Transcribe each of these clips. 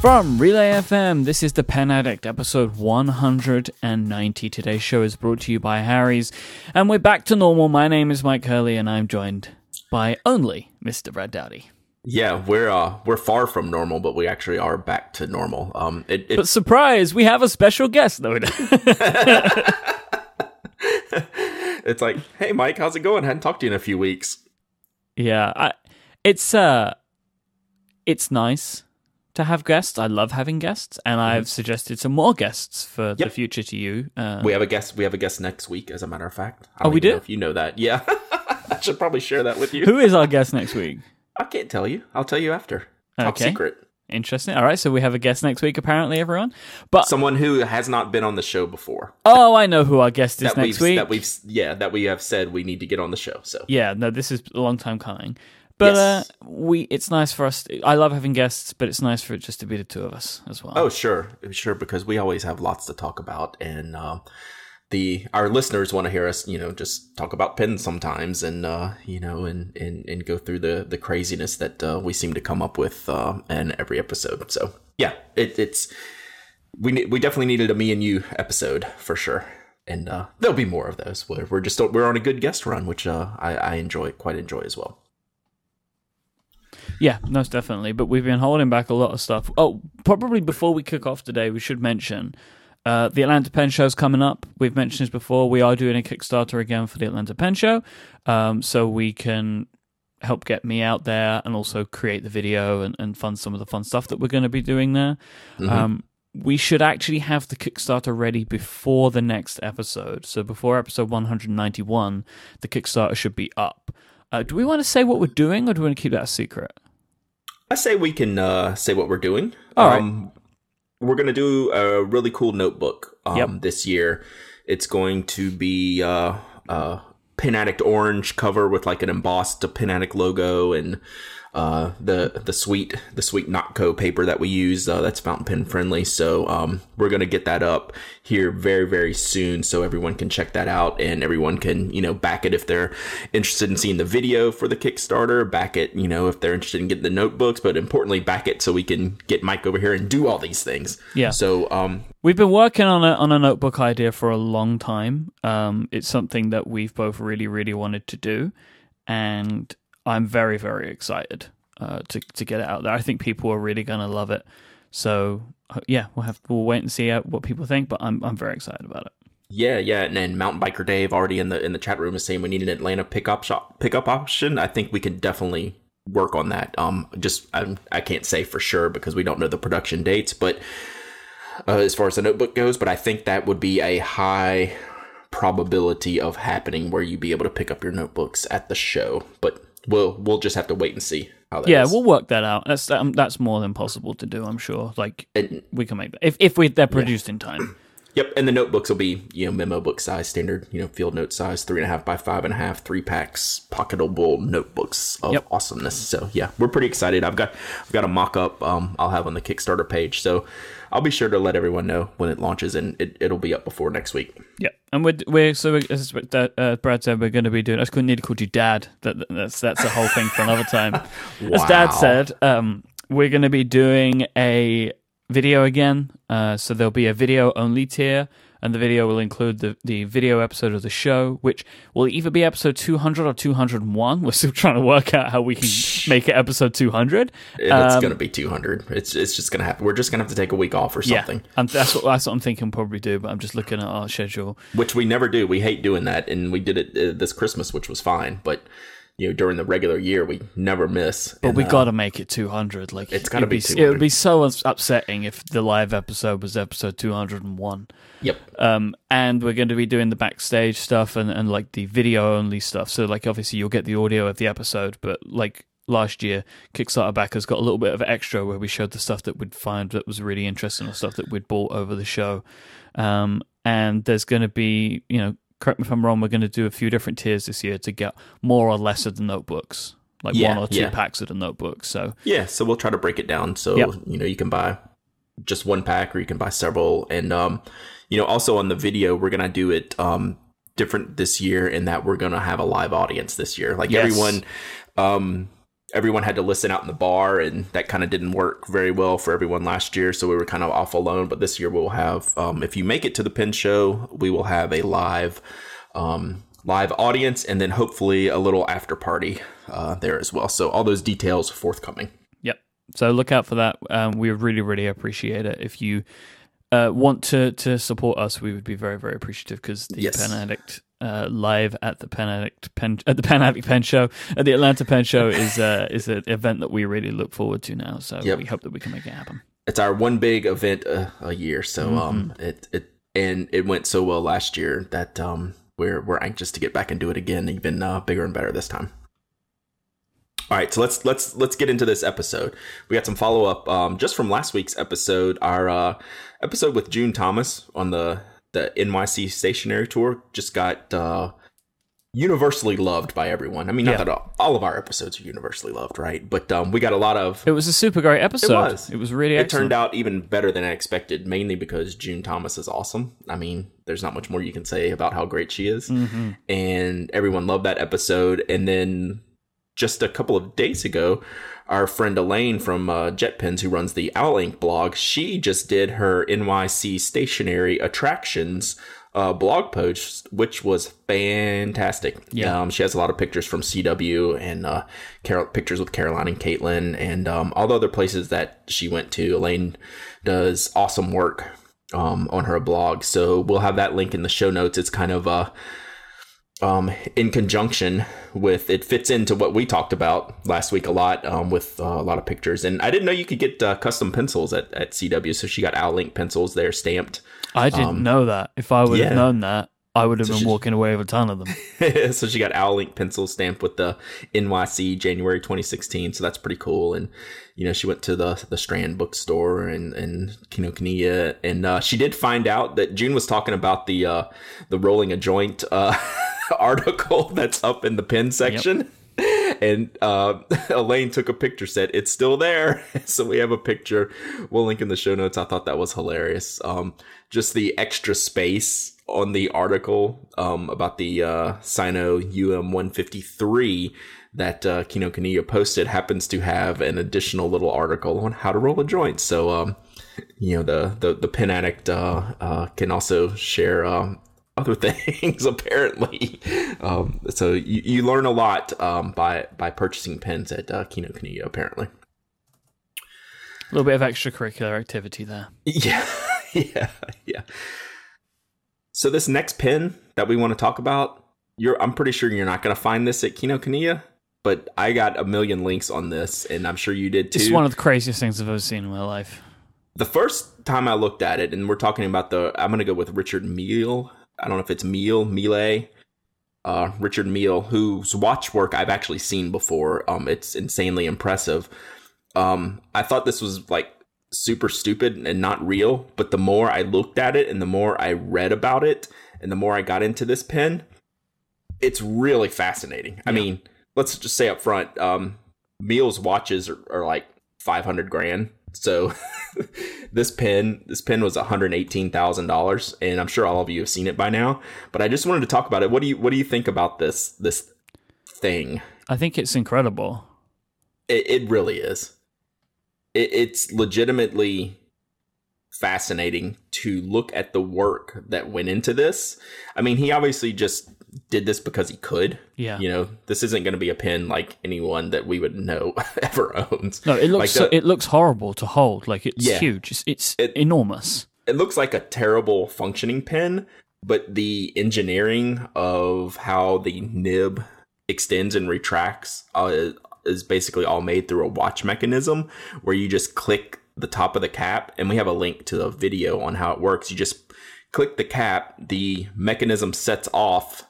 From Relay FM, this is The Pen Addict, episode 190. Today's show is brought to you by Harry's, and we're back to normal. My name is Myke Hurley, and I'm joined by only Mr. Brad Dowdy. Yeah, we're uh we're far from normal, but we actually are back to normal. Um, it, it But surprise, we have a special guest, though. it's like, hey, Myke, how's it going? hadn't talked to you in a few weeks. yeah, I, it's uh, it's nice to have guests. I love having guests, and I've suggested some more guests for the future to you. Uh, We have a guest. We have a guest next week, as a matter of fact. I Oh, we do? know if you know that, yeah. I should probably share that with you. who is our guest next week? I can't tell you. I'll tell you after. Top Okay. secret. Interesting. All right, so we have a guest next week, apparently, everyone. But Someone who has not been on the show before. oh, I know who our guest is next week. that we've yeah that we have said we need to get on the show. So yeah, no, this is a long time coming. But Yes. uh, we, it's nice for us. I love having guests, but it's nice for it just to be the two of us as well. Oh, sure, sure, because we always have lots to talk about, and uh, the our listeners want to hear us, you know, just talk about pins sometimes, and uh, you know, and, and and go through the the craziness that uh, we seem to come up with uh, in every episode. So yeah, it, it's we we definitely needed a me and you episode for sure, and uh, there'll be more of those. We're, we're just we're on a good guest run, which uh, I, I enjoy quite enjoy as well. Yeah, most definitely. But we've been holding back a lot of stuff. Oh, probably before we kick off today, we should mention uh, the Atlanta Pen Show's coming up. We've mentioned this before. We are doing a Kickstarter again for the Atlanta Pen Show, um, so we can help get me out there and also create the video and, and fund some of the fun stuff that we're going to be doing there. Um, we should actually have the Kickstarter ready before the next episode. So before episode 191, the Kickstarter should be up. Uh, do we want to say what we're doing, or do we want to keep that a secret? I say we can uh, say what we're doing. All right. um, We're going to do a really cool notebook um, Yep. this year. It's going to be uh, uh, Pen Addict orange cover with like an embossed Pen Addict logo and uh, the the sweet the sweet Nock Co paper that we use uh, that's fountain pen friendly. So um, we're gonna get that up here very very soon, so everyone can check that out and everyone can you know back it if they're interested in seeing the video for the Kickstarter. Back it you know if they're interested in getting the notebooks, but importantly back it so we can get Myke over here and do all these things. Yeah. So um, We've been working on a on a notebook idea for a long time. Um, it's something that we've both really, really wanted to do, and I'm very, very excited uh, to to get it out there. I think people are really going to love it. So uh, yeah, we'll have we'll wait and see uh, what people think, but I'm I'm very excited about it. Yeah, yeah, and then Mountain Biker Dave already in the in the chat room is saying we need an Atlanta pickup shop pickup option. I think we can definitely work on that. Um, just I, I can't say for sure because we don't know the production dates, but uh, as far as the notebook goes, but I think that would be a high probability of happening where you'd be able to pick up your notebooks at the show. But we'll we'll just have to wait and see how that Yeah, is. we'll work that out. That's um, that's more than possible to do. I'm sure. Like And- we can make that if if we they're produced in time. Yep, and the notebooks will be you know memo book size, standard you know field note size, three and a half by five and a half, three packs, pocketable notebooks of Yep. awesomeness. So yeah, we're pretty excited. I've got I've got a mock up um, I'll have on the Kickstarter page, so I'll be sure to let everyone know when it launches, and it, it'll be up before next week. Yeah, and we're we're so we- as uh, Brad said, we're going to be doing. I just couldn't need to call you Dad. That that's that's a whole thing for another time. As Dad said, um, we're going to be doing a video again. Uh, so there'll be a video only tier, and the video will include the the video episode of the show, which will either be episode two hundred or two hundred and one. We're still trying to work out how we can make it episode two hundred. It's Um, gonna be two hundred. It's it's just gonna happen. We're just gonna have to take a week off or something, Yeah, and that's what that's what I'm thinking. we'll Probably do, but I'm just looking at our schedule. which we never do. We hate doing that, and we did it uh, this Christmas, which was fine, but. You know, during the regular year, we never miss. But And, we uh, got to make it 200. Like It's gotta it'd be It would be so upsetting if the live episode was episode 201. Yep. Um, and we're going to be doing the backstage stuff and, and like the video only stuff. So like obviously you'll get the audio of the episode, but like last year, Kickstarter backers got a little bit of extra where we showed the stuff that we'd find that was really interesting or stuff that we'd bought over the show. Um, and there's going to be, you know, correct me if I'm wrong, we're going to do a few different tiers this year to get more or less of the notebooks, like Yeah, one or two yeah. packs of the notebooks. So Yeah, so we'll try to break it down so Yep. you know you can buy just one pack or you can buy several. And um, you know, also on the video, we're gonna do it um different this year in that we're gonna have a live audience this year. Like Yes. everyone, um, everyone had to listen out in the bar, and that kind of didn't work very well for everyone last year. So we were kind of off alone. But this year we'll have, um, if you make it to the pin show, we will have a live, um, live audience, and then hopefully a little after party uh, there as well. So all those details forthcoming. Yep. So look out for that. Um, we would really, really appreciate it if you uh, want to to support us. We would be very, very appreciative because the Yes. Pen Addict uh, live at the Pen Addict Pen at the Pen Addict Pen Show at the Atlanta Pen Show is uh, is an event that we really look forward to now. So Yep. we hope that we can make it happen. it's our one big event a, a year. So um, it it and it went so well last year that um, we're we're anxious to get back and do it again, even uh, bigger and better this time. All right, so let's let's let's get into this episode. We got some follow up um, just from last week's episode. Our uh, episode with June Thomas on the the NYC stationary tour just got uh, universally loved by everyone. I mean, not Yeah. that all, all of our episodes are universally loved, right? But um, we got a lot of It was a super great episode. It was. It was really it excellent. turned out even better than I expected, mainly because June Thomas is awesome. I mean, there's not much more you can say about how great she is. Mm-hmm. And everyone loved that episode. And then just a couple of days ago, our friend Elaine from uh, JetPens, who runs the Owl Ink blog, she just did her NYC stationary attractions uh, blog post, which was fantastic. Yeah. Um, she has a lot of pictures from CW and uh, Carol- pictures with Caroline and Caitlin and um, all the other places that she went to. Elaine does awesome work um, on her blog. So we'll have that link in the show notes. It's kind of uh, um, in conjunction with it fits into what we talked about last week a lot um, with uh, a lot of pictures. And I didn't know you could get uh, custom pencils at, at CW. So she got Owl Ink pencils there stamped. I didn't know that. If I would Um, yeah. have known that, I would have So been she- walking away with a ton of them. so she got Owl Ink pencils stamped with the NYC January 2016. So that's pretty cool. And you know, she went to the the Strand bookstore and and Kinokuniya, and uh, she did find out that June was talking about the uh, the rolling a joint uh, article that's up in the pin section. And uh, Elaine took a picture, said it's still there. so we have a picture. We'll link in the show notes. I thought that was hilarious. Um, just the extra space on the article um, about the uh, Signo UM 153 that uh, Kinokuniya posted happens to have an additional little article on how to roll a joint. So, um, you know, the, the, the pin addict uh, uh, can also share um, other things apparently. Um, so you, you learn a lot um, by by purchasing pens at uh, Kinokuniya apparently. A little bit of extracurricular activity there. Yeah, yeah, yeah. So this next pin that we want to talk about, you're I'm pretty sure you're not going to find this at Kino Kinokuniya, but I got a million links on this, and I'm sure you did too. It's one of the craziest things I've ever seen in my life. the first time I looked at it, and we're talking about the, I'm going to go with Richard Meal. I don't know if it's Meal, Mealy, uh, Richard Meal, whose watch work I've actually seen before. Um, it's insanely impressive. Um, I thought this was like super stupid and not real, but the more I looked at it and the more I read about it and the more I got into this pen, it's really fascinating. I mean, let's just say up front, um, Meal's watches are, are like 500 grand. So this pen, this pen was $118,000 and I'm sure all of you have seen it by now, but I just wanted to talk about it. What do you, what do you think about this, this thing? I think it's incredible. It, it really is. It, it's legitimately fascinating to look at the work that went into this. I mean, he obviously just did this because he could. Yeah. You know, this isn't going to be a pen like anyone that we would know ever owns. No, it looks Like so, it looks horrible to hold. Like it's Yeah. huge. It's, it's It- enormous. it looks like a terrible functioning pen, but the engineering of how the nib extends and retracts uh, is basically all made through a watch mechanism where you just click the top of the cap, and we have a link to the video on how it works. You just click the cap, the mechanism sets off,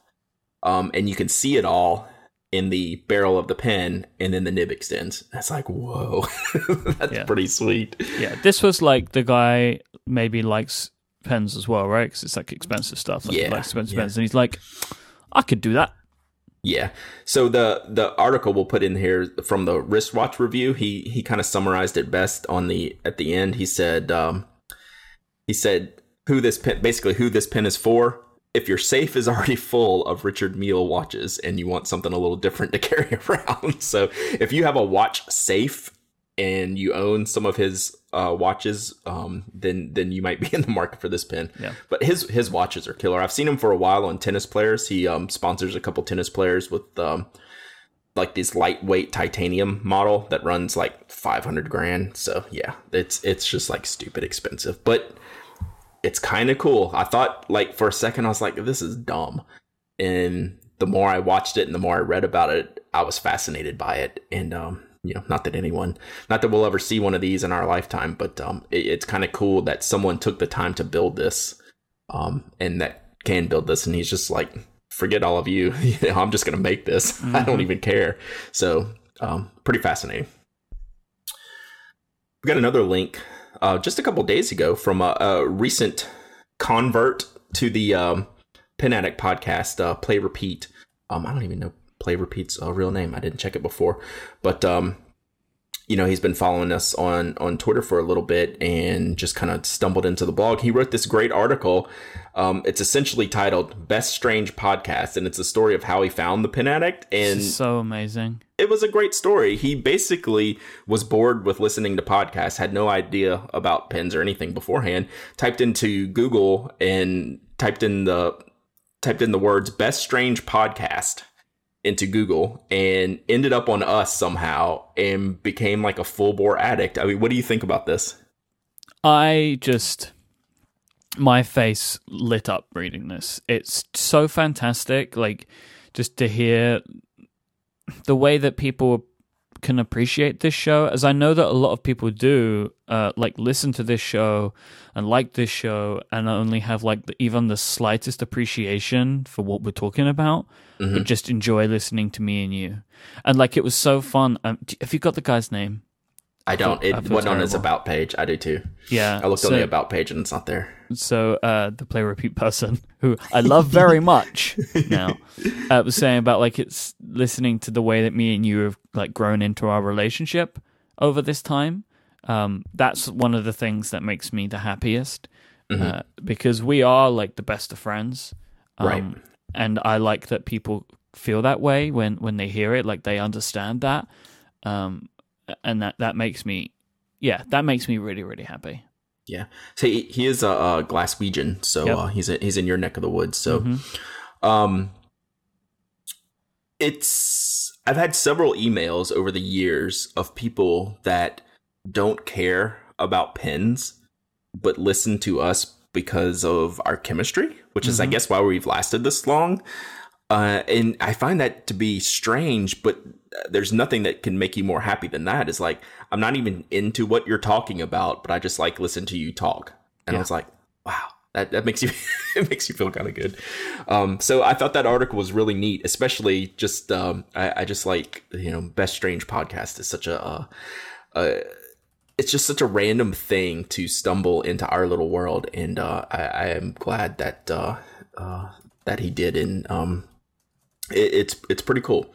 um, and you can see it all in the barrel of the pen, and then the nib extends. That's like, whoa, that's Yeah. pretty sweet. Yeah, this was like the guy maybe likes pens as well, right? Because it's like expensive stuff. Like Yeah, likes expensive yeah. pens, and he's like, I could do that. Yeah. So the the article we'll put in here from the wristwatch review, he he kind of summarized it best on the at the end. He said um he said who this pen basically who this pen is for. if your safe is already full of Richard Mille watches and you want something a little different to carry around. So if you have a watch safe and you own some of his uh, watches, um, then then you might be in the market for this pin. Yeah. But his his watches are killer. I've seen him for a while on tennis players. He um, sponsors a couple tennis players with um, like this lightweight titanium model that runs like 500 grand. So yeah, it's it's just like stupid expensive, but it's kind of cool. I thought like for a second I was like this is dumb. And the more I watched it and the more I read about it, I was fascinated by it and um you know, not that anyone, not that we'll ever see one of these in our lifetime, but um, it, it's kind of cool that someone took the time to build this, um, and that can build this, and he's just like, forget all of you, you know, I'm just gonna make this. Mm-hmm. I don't even care. So, um, pretty fascinating. We got another link uh, just a couple days ago from a, a, recent convert to the um, Pen Addict podcast, uh, Play Repeat. Um, I don't even know Play Repeat's a real name. I didn't check it before, but um, you know, he's been following us on on Twitter for a little bit and just kind of stumbled into the blog. He wrote this great article. Um, it's essentially titled "Best Strange Podcast," and it's a story of how he found the Pen Addict. And so amazing. It was a great story. He basically was bored with listening to podcasts, had no idea about pens or anything beforehand. Typed into Google and typed in the typed in the words "Best Strange Podcast." Into Google and ended up on us somehow and became like a full bore addict. I mean, what do you think about this? I just my face lit up reading this. It's so fantastic like just to hear the way that people can appreciate this show as I know that a lot of people do uh, like listen to this show and like this show and only have like the, even the slightest appreciation for what we're talking about mm-hmm. but just enjoy listening to me and you and like it was so fun um, have you got the guy's name I don't. It went terrible. on his about page. I do too. Yeah. I looked so, on the about page and it's not there. So uh, the play repeat person, who I love very much now, uh, was saying about like it's listening to the way that me and you have like grown into our relationship over this time. Um, that's one of the things that makes me the happiest mm-hmm. uh, because we are like the best of friends. Um, right. And I like that people feel that way when when they hear it, like they understand that. Um, and that that makes me, yeah, that makes me really really happy. Yeah, so he, he is a, a Glaswegian, so yep. uh, he's a, he's in your neck of the woods. So, mm-hmm. um, it's I've had several emails over the years of people that don't care about pens, but listen to us because of our chemistry, which mm-hmm. is, I mm-hmm. guess, why we've lasted this long. Uh, and I find that to be strange, but there's nothing that can make you more happy than that. Is like I'm not even into what you're talking about, but I just like listen to you talk, and yeah. I was like, wow, that that makes you it makes you feel kind of good. Um, so I thought that article was really neat, especially just um, I, I, just like you know best strange podcast is such a, a, a it's just such a random thing to stumble into our little world, and uh, I, I, am glad that uh, uh, that he did, and um, it, it's it's pretty cool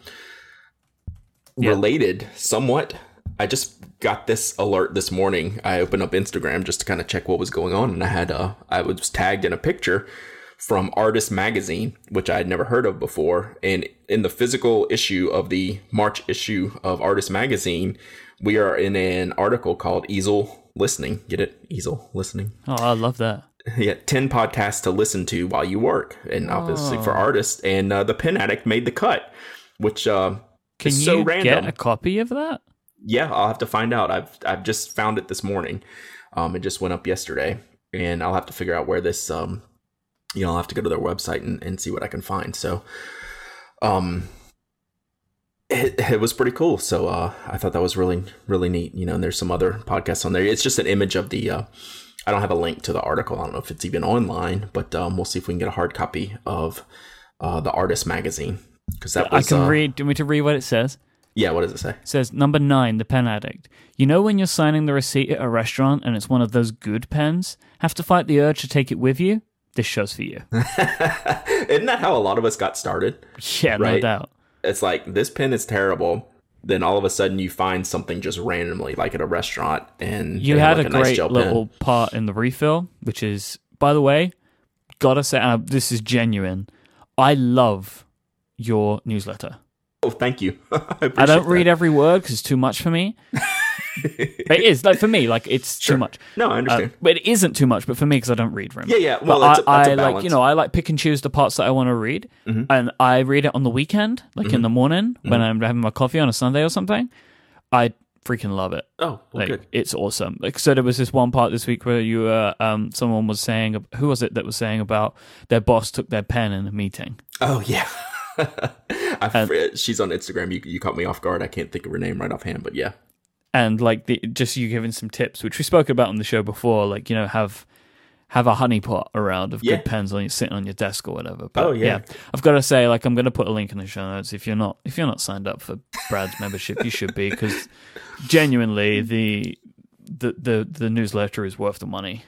yeah. related somewhat. I just got this alert this morning. I opened up Instagram just to kind of check what was going on, and I had a I was tagged in a picture from Artist Magazine, which I had never heard of before. And in the physical issue of the March issue of Artist Magazine, we are in an article called Easel Listening. Get it? Easel Listening. Oh, I love that. Yeah, 10 podcasts to listen to while you work, and obviously oh. for artists. And uh, the Pen Addict made the cut, which uh, can you so random. get a copy of that? Yeah, I'll have to find out. I've I've just found it this morning. Um, it just went up yesterday, and I'll have to figure out where this. Um, you know, I'll have to go to their website and, and see what I can find. So, um, it, it was pretty cool. So uh, I thought that was really really neat. You know, and there's some other podcasts on there. It's just an image of the. Uh, I don't have a link to the article. I don't know if it's even online, but um, we'll see if we can get a hard copy of uh, the Artist magazine because that was, I can uh, read. Do you want me to read what it says? Yeah, what does it say? It says number nine, the pen addict. You know when you're signing the receipt at a restaurant and it's one of those good pens? Have to fight the urge to take it with you? This show's for you. Isn't that how a lot of us got started? Yeah, right? no doubt. It's like this pen is terrible. Then all of a sudden you find something just randomly, like at a restaurant, and you had a, a great nice little pen. part in the refill, which is, by the way, gotta say, uh, this is genuine. I love your newsletter. Oh, thank you. I, I don't read every word because it's too much for me. it is like for me, like it's Sure. too much. No, I Uh, understand. but it isn't too much. But for me, because I don't read Rim. yeah, yeah. Well, that's, a, I, that's a I balance. like you know I like pick and choose the parts that I want to read, Mhm. and I read it on the weekend, like Mm-hmm. in the morning when I'm having my coffee on a Sunday or something. I freaking love it. oh, well, Like good. it's awesome. Like so, there was this one part this week where you, uh, um, someone was saying, who was it that was saying about their boss took their pen in a meeting. Oh, yeah. She's on Instagram. You, you caught me off guard. I can't think of her name right offhand, but yeah. And like the, just you giving some tips, which we spoke about on the show before, like you know have have a honeypot around of Yeah. good pens on you sitting on your desk or whatever. But Oh, yeah. I've got to say, like I'm going to put a link in the show notes. If you're not if you're not signed up for Brad's membership, you should be because genuinely the the the the newsletter is worth the money.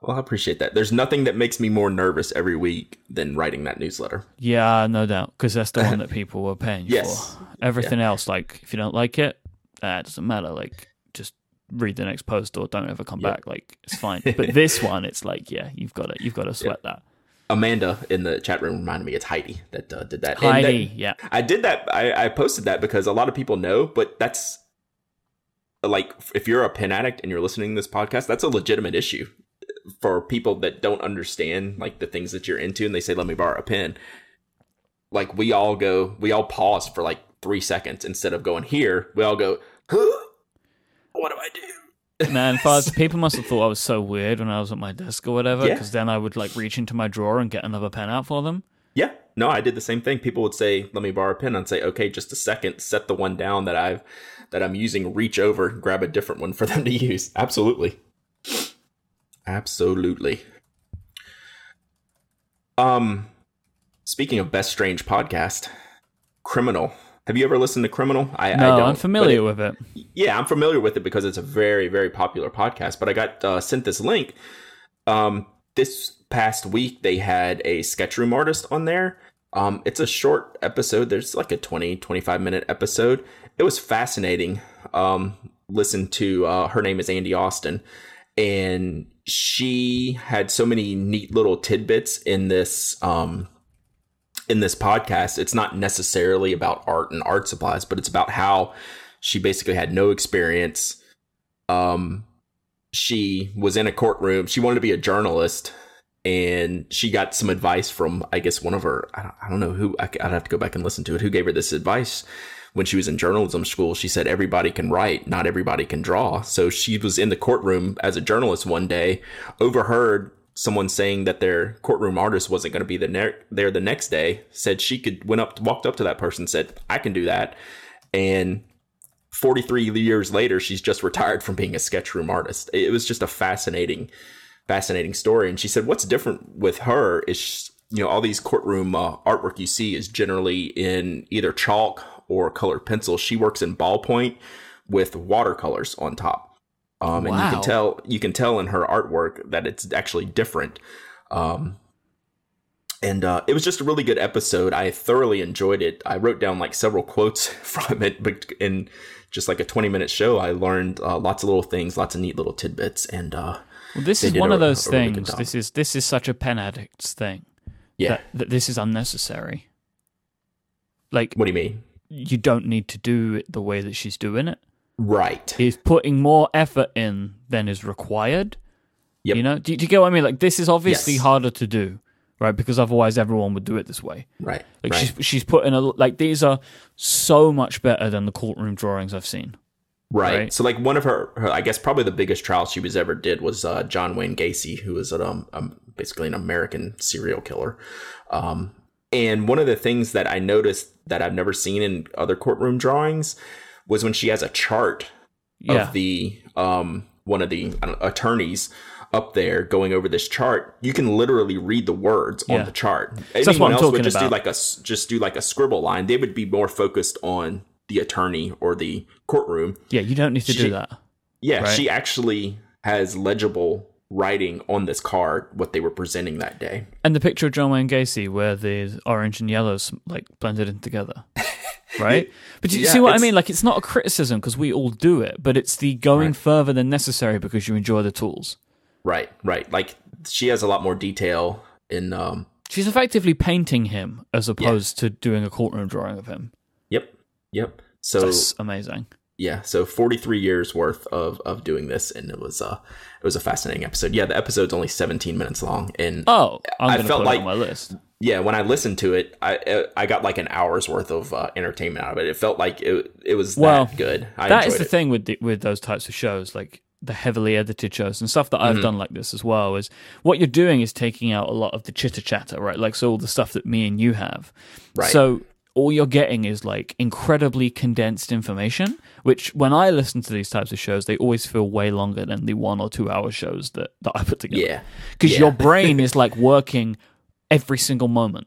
Well, I appreciate that. There's nothing that makes me more nervous every week than writing that newsletter. Yeah, no doubt, because that's the one that people were paying you Yes. for. Everything else, like if you don't like it, uh, it doesn't matter. Like just read the next post or don't ever come Yeah. back. Like it's fine. But this one, it's like yeah, you've got to you've got to sweat that. Amanda in the chat room reminded me it's Heidi that uh, did that. And that- Heidi, yeah, I did that. I, I posted that because a lot of people know, but that's like if you're a pen addict and you're listening to this podcast, that's a legitimate issue for people that don't understand like the things that you're into, and they say, "Let me borrow a pen." Like we all go, we all pause for like three seconds instead of going here. We all go? "What do I do?" man. Fuzz, people must have thought I was so weird when I was at my desk or whatever. Yeah. Because then I would like reach into my drawer and get another pen out for them. Yeah, no, I did the same thing. People would say, "Let me borrow a pen." I'd say, "Okay, just a second. Set the one down that I've that I'm using. Reach over, grab a different one for them to use." Absolutely, absolutely. Um, speaking of best strange podcast, Criminal. Have you ever listened to Criminal? I, I No, don't. I'm familiar but with it. it- yeah, I'm familiar with it because it's a very, very popular podcast. But I got uh, sent this link. Um, this past week they had a sketch room artist on there. Um, it's a short episode. There's like a 20, 25 minute episode. It was fascinating. Um, listen to uh, her name is Andy Austin, and she had so many neat little tidbits in this um, in this podcast. It's not necessarily about art and art supplies, but it's about how she basically had no experience. Um, she was in a courtroom. She wanted to be a journalist, and she got some advice from, I guess, one of her. I don't, I don't know who. I, would have to go back and listen to it. Who gave her this advice when she was in journalism school? She said everybody can write, not everybody can draw. So she was in the courtroom as a journalist one day, overheard someone saying that their courtroom artist wasn't going to be the ne- there the next day. Said she could went up, walked up to that person, said, "I can do that," and 43 years later, she's just retired from being a sketchroom artist. It was just a fascinating, fascinating story. And she said, what's different with her is, you know, all these courtroom uh, artwork you see is generally in either chalk or colored pencil. She works in ballpoint with watercolors on top. Um, and you can tell, you can tell in her artwork that it's actually different. Um, and uh, it was just a really good episode. I thoroughly enjoyed it. I wrote down like several quotes from it, but in just like a 20 minute show, I learned uh, lots of little things, lots of neat little tidbits. And uh, Well, this is one a- of those a really things. This is this is such a pen addict's thing. yeah, That, that this is unnecessary. Like what do you mean? you don't need to do it the way that she's doing it. Right. He's putting more effort in than is required. Yep. You know, do, do you get what I mean? Like this is obviously Yes. harder to do, right? Because otherwise everyone would do it this way. Right. Like right. she's she's putting a like these are so much better than the courtroom drawings I've seen. Right. Right. So like one of her, her, I guess probably the biggest trial she was ever did was uh, John Wayne Gacy, who was um, um basically an American serial killer. Um, and one of the things that I noticed that I've never seen in other courtroom drawings was when she has a chart Yeah. of the um one of the know, attorneys up there going over this chart, you can literally read the words Yeah. on the chart. what Anyone else would just do like a just do like a scribble line. They would be more focused on the attorney or the courtroom. yeah, you don't need to She- do that. Yeah, Right. she actually has legible writing on this card what they were presenting that day. And the picture of John Wayne Gacy where the orange and yellows like blended in together. Right? But you Yeah, see what I mean? Like it's not a criticism because we all do it, but it's the going Right. further than necessary because you enjoy the tools. Right, right. Like she has a lot more detail in. Um, She's effectively painting him as opposed to doing a courtroom drawing of him. yep, yep. So That's amazing. yeah, so 43 years worth of of doing this, and it was uh it was a fascinating episode. Yeah, the episode's only 17 minutes long, and Oh, I'm I felt put like- it on my list. Yeah, when I listened to it, I I got like an hour's worth of uh, entertainment out of it. It felt like it it was Well, that good. I That is the it. thing with the, with those types of shows, like the heavily edited shows and stuff that I've Mm-hmm. done like this as well. Is what you're doing is taking out a lot of the chitter chatter, right? Like so all the stuff that me and you have. Right. So all you're getting is like incredibly condensed information. Which when I listen to these types of shows, they always feel way longer than the one or two hour shows that that I put together. Yeah, because Yeah. your brain is like working every single moment.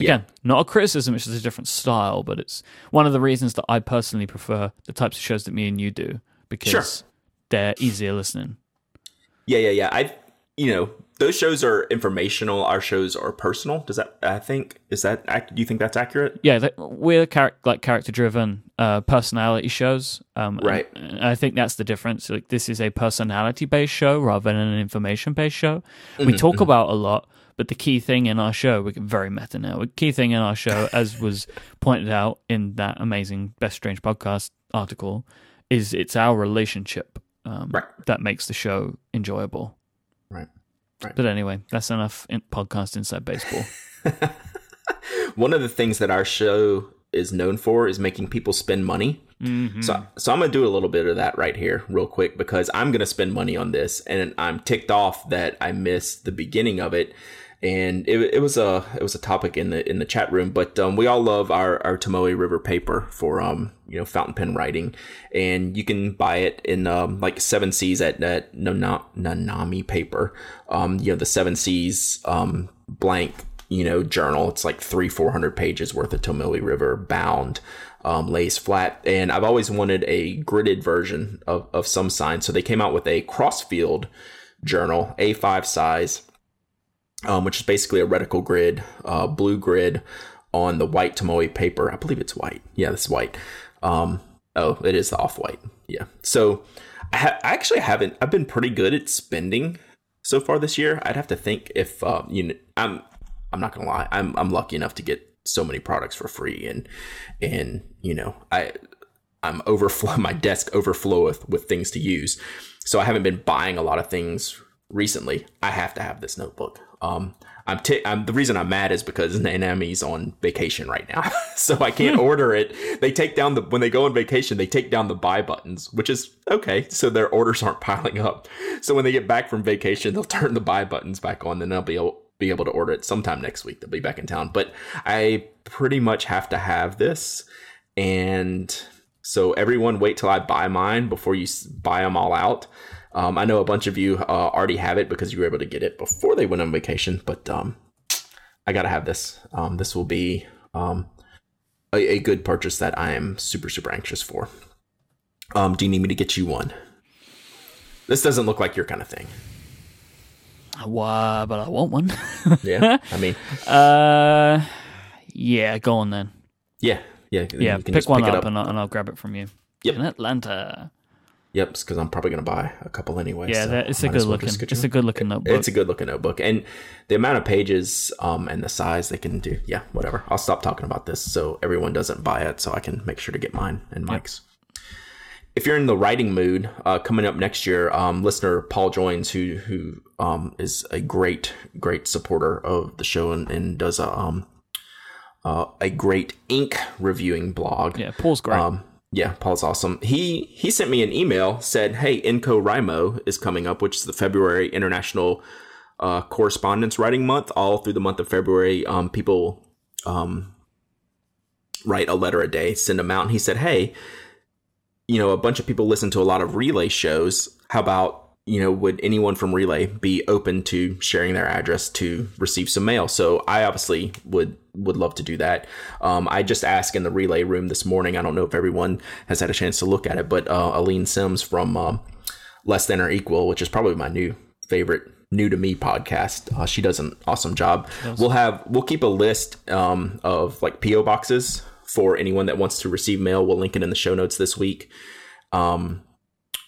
Again, not a criticism; it's just a different style. But it's one of the reasons that I personally prefer the types of shows that me and you do because Sure. they're easier listening. yeah, yeah, yeah. I you know those shows are informational. Our shows are personal. Does that I think is that do you think that's accurate? Yeah, we're char- like character-driven uh, personality shows, um, Right. And I think that's the difference. Like this is a personality-based show rather than an information-based show. Mm-hmm, We talk about a lot, but the key thing in our show, we're very meta now. The key thing in our show, as was pointed out in that amazing Best Strange podcast article, is it's our relationship um, Right. that makes the show enjoyable. Right. Right. But anyway, that's enough in podcast inside baseball. One of the things that our show is known for is making people spend money. Mm-hmm. So, so I'm gonna do a little bit of that right here, real quick, because I'm gonna spend money on this, and I'm ticked off that I missed the beginning of it. And it, it was a it was a topic in the in the chat room, but um, we all love our our Tomoe River paper for um you know fountain pen writing, and you can buy it in um like Seven Seas at at Nanami paper, um you know the Seven Seas um blank you know journal. It's like three four hundred pages worth of Tomoe River bound um, lays flat. And I've always wanted a gridded version of, of some sign. So they came out with a crossfield journal, A5 size, um, which is basically a reticle grid, uh, blue grid on the white Tomoe paper. I believe it's white. Yeah, this is white. Um, oh, it is the off white. Yeah. So I, ha- I actually haven't, I've been pretty good at spending so far this year. I'd have to think if, uh, you know, I'm, I'm not gonna lie, I'm, I'm lucky enough to get so many products for free and, and, you know, I, I'm overflow, my desk overfloweth with things to use. So I haven't been buying a lot of things recently. I have to have this notebook. Um, I'm, t- I'm the reason I'm mad is because Nanami's on vacation right now, so I can't order it. They take down the when they go on vacation, they take down the buy buttons, which is okay. So their orders aren't piling up. So when they get back from vacation, they'll turn the buy buttons back on, then they'll be able be able to order it sometime next week. They'll be back in town, but I pretty much have to have this, and so everyone wait till I buy mine before you buy them all out. Um, I know a bunch of you uh, already have it because you were able to get it before they went on vacation, but um, I gotta have this. Um, this will be um, a, a good purchase that I am super super anxious for. Um, do you need me to get you one? This doesn't look like your kind of thing. Wow, but I want one. Yeah, I mean, uh, yeah, go on then. yeah, yeah, Yeah, you can pick one pick it up, And, I'll, and I'll grab it from you. Yep. In Atlanta. Yep, because I'm probably gonna buy a couple anyway. Yeah, so that, it's a good well looking. just get you It's a good looking notebook. It's a good looking notebook, and the amount of pages um, and the size they can do. Yeah, whatever. I'll stop talking about this so everyone doesn't buy it, so I can make sure to get mine and Myke's. If you're in the writing mood, uh, coming up next year, um, listener Paul Joins, who who um, is a great great supporter of the show and, and does a um, uh, a great ink reviewing blog. yeah, Paul's great. Um, yeah, Paul's awesome. He he sent me an email said, "Hey, InCoWriMo is coming up, which is the February International uh, Correspondence Writing Month. All through the month of February, um, people um, write a letter a day, send them out." And he said, "Hey, you know, a bunch of people listen to a lot of relay shows. How about you know, would anyone from Relay be open to sharing their address to receive some mail? So I obviously would would love to do that. Um, I just asked in the Relay room this morning. I don't know if everyone has had a chance to look at it, but uh, Aleen Simms from um, Less Than or Equal, which is probably my new favorite new to me podcast. Uh, she does an awesome job. We'll have we'll keep a list um, of like PO boxes for anyone that wants to receive mail. We'll link it in the show notes this week. Um,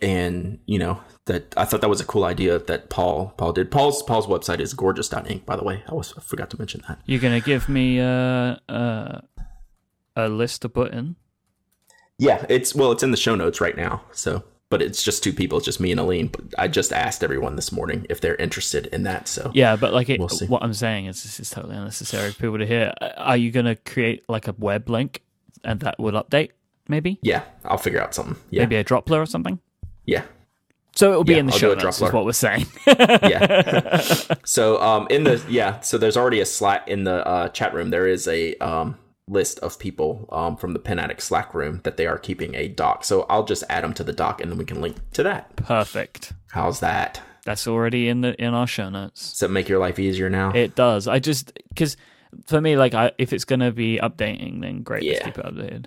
and you know that I thought that was a cool idea that Paul Paul did. Paul's Paul's website is gorgeous.ink, by the way. I was I forgot to mention that. You're gonna give me uh, uh, a list to put in. Yeah, it's well, it's in the show notes right now. So, but it's just two people. It's just me and Aleen. But I just asked everyone this morning if they're interested in that. So Yeah, but like it, We'll what I'm saying is this is totally unnecessary for people to hear. Are you gonna create like a web link and that will update? Maybe yeah, I'll figure out something. Yeah, maybe a dropler or something. yeah, So it will be Yeah, in the I'll show notes. Is what we're saying. yeah. so um in the yeah, so there's already a Slack in the uh, chat room. There is a um list of people um from the Pen Addict Slack room that they are keeping a doc. So I'll just add them to the doc, and then we can link to that. Perfect. How's that? That's already in the in our show notes. Does it make your life easier now? It does. I just because for me, like, I, if it's gonna be updating, then great. Let's Yeah. keep it updated.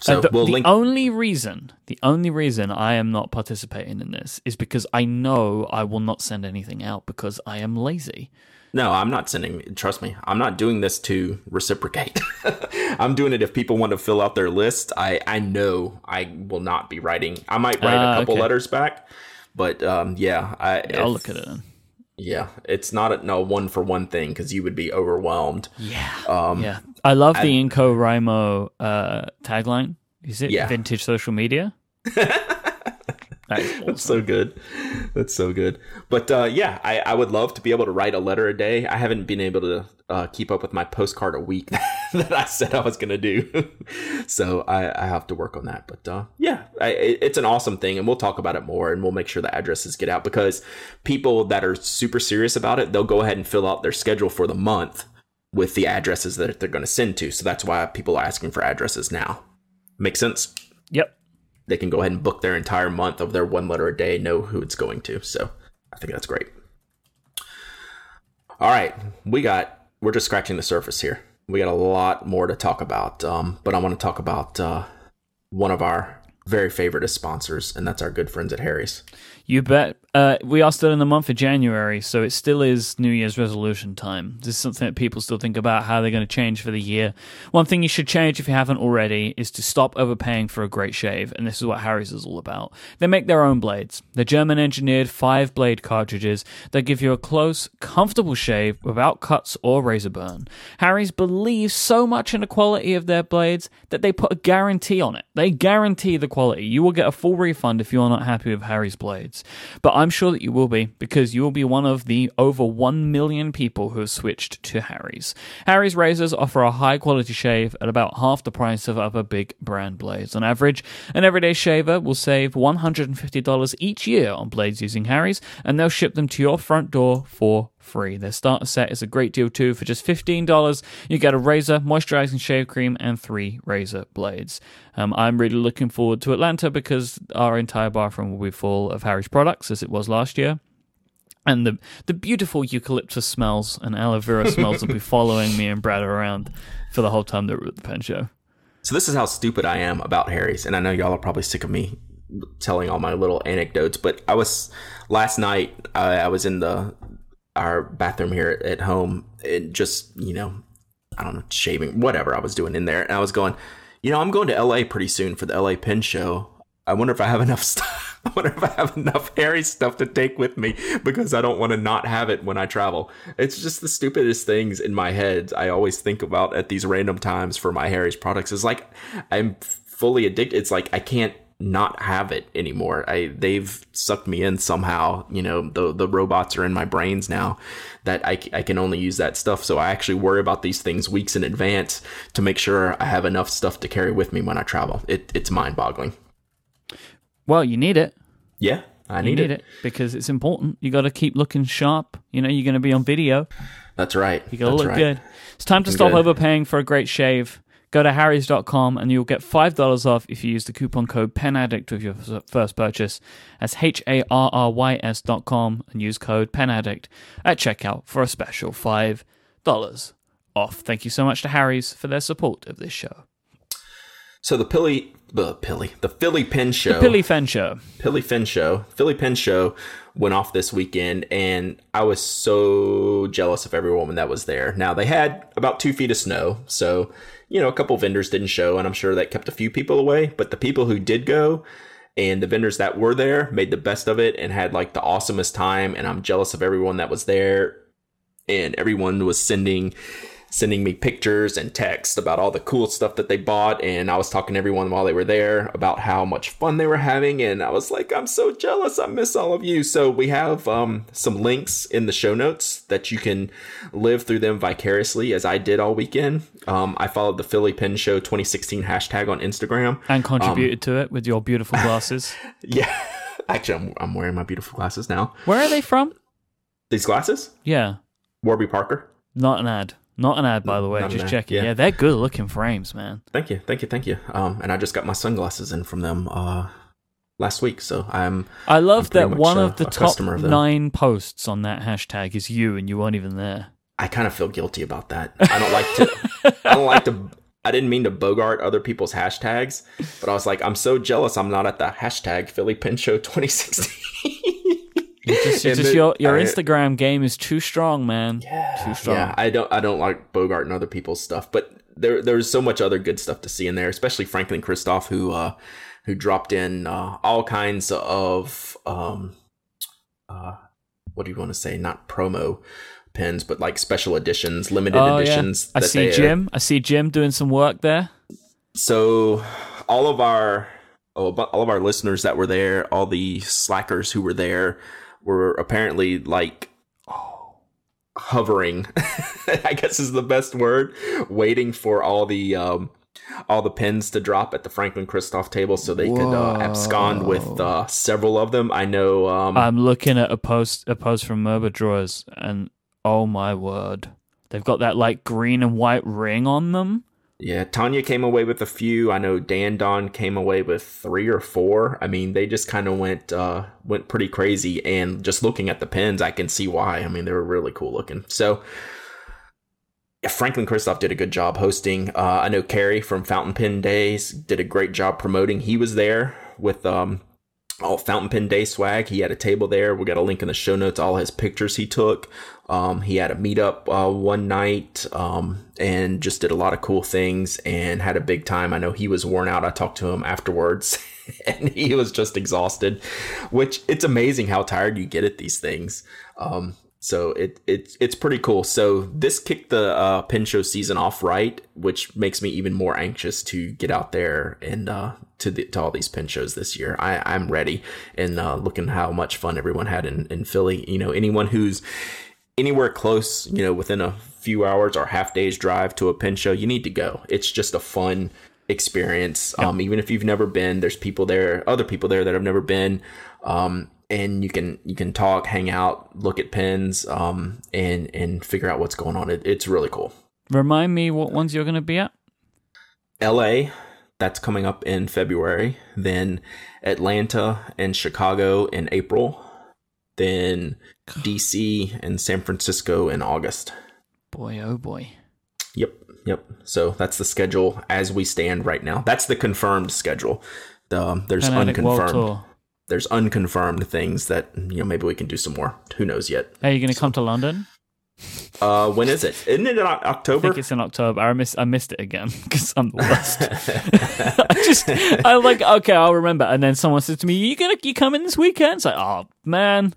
so Uh, the, we'll the link. only reason, the only reason I am not participating in this is because I know I will not send anything out because I am lazy. No, I'm not sending. Trust me, I'm not doing this to reciprocate. I'm doing it if people want to fill out their list. I I know I will not be writing. I might write Ah, a couple okay. letters back, but um, yeah, I I'll if- look at it. Then. Yeah, it's not a no one for one thing because you would be overwhelmed. Yeah, Um, yeah. I love the InCoWriMo uh, tagline. Is it Yeah. vintage social media? That is awesome. That's so good. That's so good. But uh, yeah, I, I would love to be able to write a letter a day. I haven't been able to uh, keep up with my postcard a week that I said I was going to do. so I, I have to work on that. But uh, yeah, I, it's an awesome thing. And we'll talk about it more and we'll make sure the addresses get out because people that are super serious about it, they'll go ahead and fill out their schedule for the month with the addresses that they're going to send to. So that's why people are asking for addresses now. Make sense? Yep. They can go ahead and book their entire month of their one letter a day, know who it's going to. So I think that's great. All right, we got we're just scratching the surface here. We got a lot more to talk about, um, but I want to talk about uh, one of our very favorite as sponsors, and that's our good friends at Harry's. You bet. Uh, we are still in the month of January, so it still is New Year's resolution time. This is something that people still think about how they're going to change for the year. One thing you should change if you haven't already is to stop overpaying for a great shave, and this is what Harry's is all about. They make their own blades. They're German engineered five blade cartridges that give you a close, comfortable shave without cuts or razor burn. Harry's believes so much in the quality of their blades that they put a guarantee on it. They guarantee the quality. You will get a full refund if you are not happy with Harry's blades. But I'm sure that you will be because you will be one of the over 1 million people who have switched to Harry's. Harry's razors offer a high quality shave at about half the price of other big brand blades. On average, an everyday shaver will save $150 each year on blades using Harry's, and they'll ship them to your front door for free. Their starter set is a great deal too. For just $15, you get a razor, moisturizing shave cream, and three razor blades. Um, I'm really looking forward to Atlanta because our entire bathroom will be full of Harry's products as it was last year. And the the beautiful eucalyptus smells and aloe vera smells will be following me and Brad around for the whole time that we're at the pen show. So this is how stupid I am about Harry's, and I know y'all are probably sick of me telling all my little anecdotes. But I was last night. I, I was in the our bathroom here at, home, and just you know, I don't know, shaving, whatever I was doing in there, and I was going, you know, I'm going to LA pretty soon for the LA Pen Show. I wonder if I have enough stuff. I wonder if I have enough Harry stuff to take with me because I don't want to not have it when I travel. It's just the stupidest things in my head. I always think about at these random times for my Harry's products. It's like I'm fully addicted. It's like I can't not have it anymore. I they've sucked me in somehow. You know, the the robots are in my brains now that I, I can only use that stuff. So I actually worry about these things weeks in advance to make sure I have enough stuff to carry with me when I travel. It, it's mind boggling. Well, you need it. Yeah, I You need, need it. it because it's important. You got to keep looking sharp. You know, you're going to be on video. That's right. You got to look right. good. It's time to Looking stop good. overpaying for a great shave. Go to harrys.com and you'll get $5 off if you use the coupon code PENADDICT with your first purchase. That's H A R R Y S.com and use code PENADDICT at checkout for a special $5 off. Thank you so much to Harry's for their support of this show. So the Pilly, the Pilly, the Philly Pen Show, Billy Fen Show. Philly Fen Show, Philly Pen Show went off this weekend, and I was so jealous of every woman that was there. Now they had about two feet of snow, so you know a couple vendors didn't show, and I'm sure that kept a few people away. But the people who did go, and the vendors that were there made the best of it and had like the awesomest time. And I'm jealous of everyone that was there, and everyone was sending sending me pictures and texts about all the cool stuff that they bought. And I was talking to everyone while they were there about how much fun they were having. And I was like, I'm so jealous. I miss all of you. So we have um, some links in the show notes that you can live through them vicariously as I did all weekend. Um, I followed the Philly Pen Show 2016 hashtag on Instagram. And contributed um, to it with your beautiful glasses. yeah. Actually, I'm, I'm wearing my beautiful glasses now. Where are they from? These glasses? Yeah. Warby Parker. Not an ad. Not an ad, by the way. Just checking. Yeah. yeah. they're good looking frames, man. Thank you, thank you, thank you. Um, and I just got my sunglasses in from them uh, last week, so I'm. I love I'm that one a, of the top of nine posts on that hashtag is you, and you weren't even there. I kind of feel guilty about that. I don't like to. I don't like to. I didn't mean to bogart other people's hashtags, but I was like, I'm so jealous. I'm not at the hashtag Philly Pen Show 2016. It's just, it's just your your I, Instagram game is too strong, man. Yeah, too strong. Yeah, I don't I don't like Bogart and other people's stuff, but there there's so much other good stuff to see in there, especially Franklin Christoph, who uh, who dropped in uh, all kinds of um, uh, what do you want to say? Not promo pins, but like special editions, limited oh, editions. Yeah. I see Jim. Are. I see Jim doing some work there. So all of our oh, all of our listeners that were there, all the slackers who were there were apparently like hovering i guess is the best word waiting for all the um all the pins to drop at the franklin christoph table so they Whoa. could uh, abscond with uh, several of them. I know um i'm looking at a post a post from Merba drawers and oh my word. They've got that like green and white ring on them yeah, Tanya came away with a few. I know Dan Don came away with three or four. I mean, they just kind of went uh, went pretty crazy. And just looking at the pins, I can see why. I mean, they were really cool looking. So Franklin Christoph did a good job hosting. Uh, I know Cary from Fountain Pen Days did a great job promoting. He was there with um, all Fountain Pen Day swag. He had a table there. We got a link in the show notes. All his pictures he took. Um, he had a meetup uh, one night um, and just did a lot of cool things and had a big time. I know he was worn out. I talked to him afterwards and he was just exhausted, which it's amazing how tired you get at these things. Um, so it, it it's pretty cool. So this kicked the uh, pin show season off right, which makes me even more anxious to get out there and uh, to the, to all these pin shows this year. I I'm ready and uh, looking how much fun everyone had in in Philly. You know, anyone who's anywhere close, you know, within a few hours or half days drive to a pin show, you need to go. It's just a fun experience. Um, even if you've never been, there's people there, other people there that have never been. Um, and you can you can talk, hang out, look at pins, um, and and figure out what's going on. It, it's really cool. Remind me what ones you're going to be at. L.A. That's coming up in February. Then Atlanta and Chicago in April then DC and San Francisco in August. Boy, oh boy. Yep, yep. So that's the schedule as we stand right now. That's the confirmed schedule. The, um, there's unconfirmed. There's unconfirmed things that you know maybe we can do some more. Who knows yet? Are you going to so. come to London? Uh, when is it? Isn't it in October? I think it's in October. I missed I missed it again because I'm the worst. I just I like okay, I'll remember. And then someone says to me, "You gonna you coming this weekend?" It's like, oh man.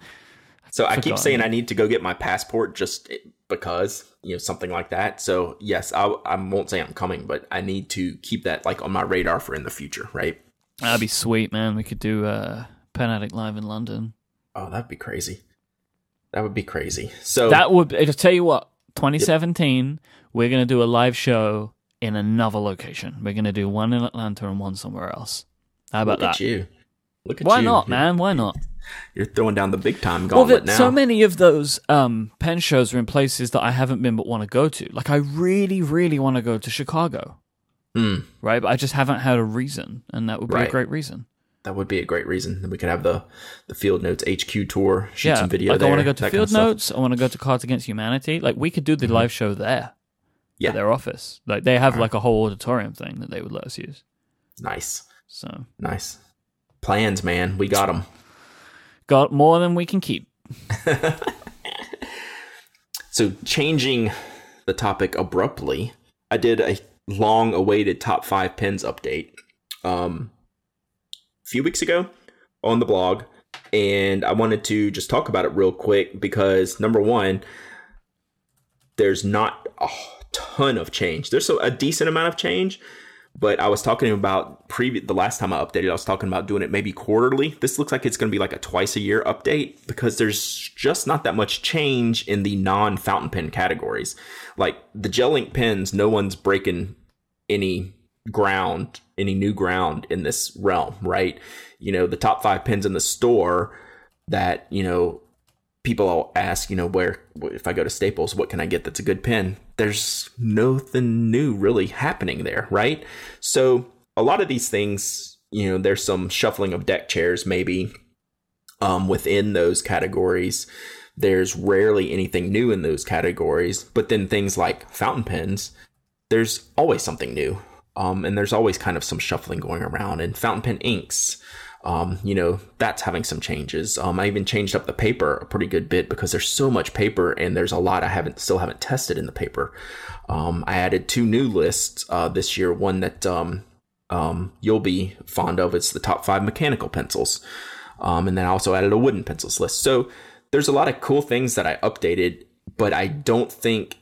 So I keep saying I need to go get my passport just because you know something like that. So yes, I I won't say I'm coming, but I need to keep that like on my radar for in the future, right? That'd be sweet, man. We could do uh, Pen Addict live in London. Oh, that'd be crazy. That would be crazy. So that would. I'll tell you what. 2017, yep. we're gonna do a live show in another location. We're gonna do one in Atlanta and one somewhere else. How about Look that? you. Look at you. Why you. not, man? Why not? You're throwing down the big time gauntlet well, now. So many of those um, pen shows are in places that I haven't been but want to go to. Like I really, really want to go to Chicago. Mm. Right, but I just haven't had a reason, and that would be right. a great reason that would be a great reason. Then we could have the the Field Notes HQ tour, shoot yeah, some video like there. I want to go to Field Notes. I want to go to Cards Against Humanity. Like we could do the mm-hmm. live show there. Yeah, at their office. Like they have like a whole auditorium thing that they would let us use. Nice. So nice plans, man. We got them. Got more than we can keep. so changing the topic abruptly, I did a long-awaited top five pins update. Um, few weeks ago on the blog, and I wanted to just talk about it real quick because number one, there's not a ton of change. There's a, decent amount of change, but I was talking about previous the last time I updated, I was talking about doing it maybe quarterly. This looks like it's going to be like a twice a year update because there's just not that much change in the non fountain pen categories. Like the gel ink pens, no one's breaking any ground, any new ground in this realm, right? You know, the top five pens in the store that, you know, people ask, you know, where if I go to Staples, what can I get that's a good pen? There's nothing new really happening there, right? So a lot of these things, you know, there's some shuffling of deck chairs maybe um, within those categories. There's rarely anything new in those categories, but then things like fountain pens, there's always something new. Um, and there's always kind of some shuffling going around. And fountain pen inks, um, you know, that's having some changes. Um, I even changed up the paper a pretty good bit because there's so much paper and there's a lot I haven't still haven't tested in the paper. Um, I added two new lists uh, this year. One that um, um, you'll be fond of. It's the top five mechanical pencils, um, and then I also added a wooden pencils list. So there's a lot of cool things that I updated, but I don't think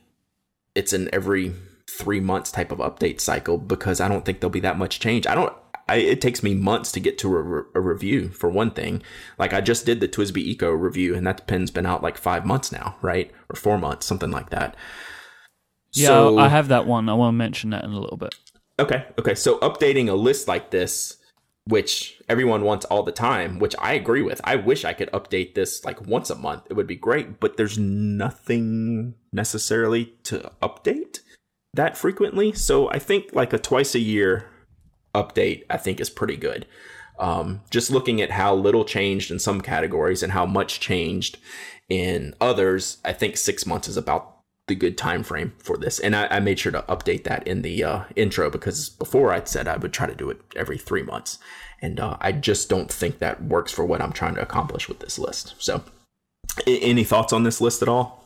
it's in every three months type of update cycle because I don't think there'll be that much change. I don't I, it takes me months to get to a, a, review for one thing. Like I just did the TWSBI Eco review, and that pen's been out like five months now, right, or four months, something like that. Yeah, so, I have that one. I want to mention that in a little bit. Okay, okay. So updating a list like this, which everyone wants all the time, which I agree with. I wish I could update this like once a month. It would be great, but there's nothing necessarily to update that frequently. So I think like a twice a year update, I think is pretty good. Um, just looking at how little changed in some categories and how much changed in others, I think six months is about the good time frame for this. And I, I made sure to update that in the uh, intro because before I'd said I would try to do it every three months, and uh, I just don't think that works for what I'm trying to accomplish with this list. So, any thoughts on this list at all?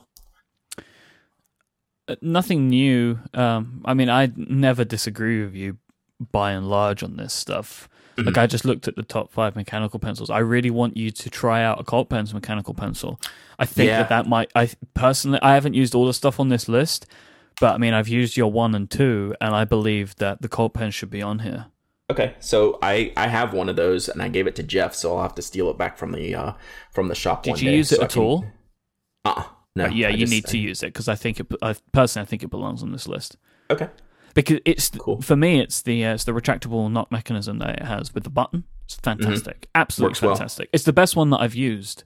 Uh, nothing new. Um, I mean, I never disagree with you by and large on this stuff. Mm-hmm. Like I just looked at the top five mechanical pencils. I really want you to try out a Cult Pens mechanical pencil. I think yeah. that that might. I personally, I haven't used all the stuff on this list, but I mean, I've used your one and two, and I believe that the Cult Pen should be on here. Okay, so I I have one of those, and I gave it to Jeff, so I'll have to steal it back from the uh from the shop. Did you use it so at can... all? Uh. Uh-uh. No. yeah, I you just, need to use it because I think it. I personally, I think it belongs on this list. Okay because it's cool. for me it's the uh, it's the retractable knock mechanism that it has with the button. It's fantastic, mm-hmm. absolutely Works fantastic. Well. It's the best one that I've used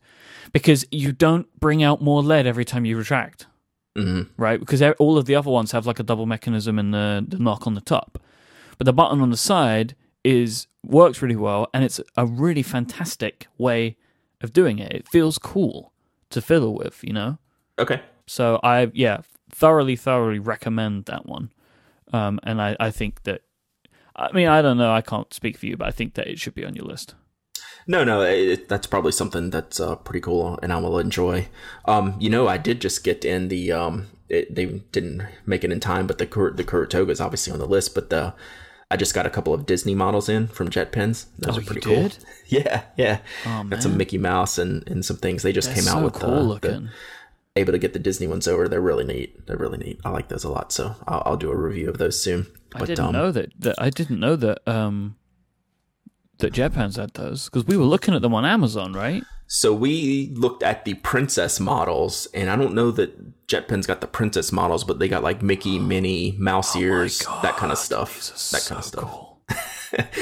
because you don't bring out more lead every time you retract, mm-hmm. right? Because all of the other ones have like a double mechanism and the, the knock on the top, but the button on the side is works really well, and it's a really fantastic way of doing it. It feels cool to fiddle with, you know. Okay. So I yeah thoroughly thoroughly recommend that one. Um, and I, I think that, I mean, I don't know, I can't speak for you, but I think that it should be on your list. No, no, it, that's probably something that's uh, pretty cool, and I will enjoy. Um, you know, I did just get in the. Um, it, they didn't make it in time, but the the Kuru Toga is obviously on the list. But the I just got a couple of Disney models in from JetPens. Those oh, are pretty cool. Yeah, yeah. Oh, got some Mickey Mouse and, and some things. They just That's came out so with cool the, the, able to get the Disney ones over. They're really neat. They're really neat. I like those a lot. So I'll, I'll do a review of those soon. But, I didn't um, know that, that. I didn't know that. Um, that JetPens had those because we were looking at them on Amazon, right? So we looked at the princess models, and I don't know that JetPens got the princess models, but they got like Mickey, Minnie, mouse oh ears, that kind of stuff. That kind of stuff. Cool.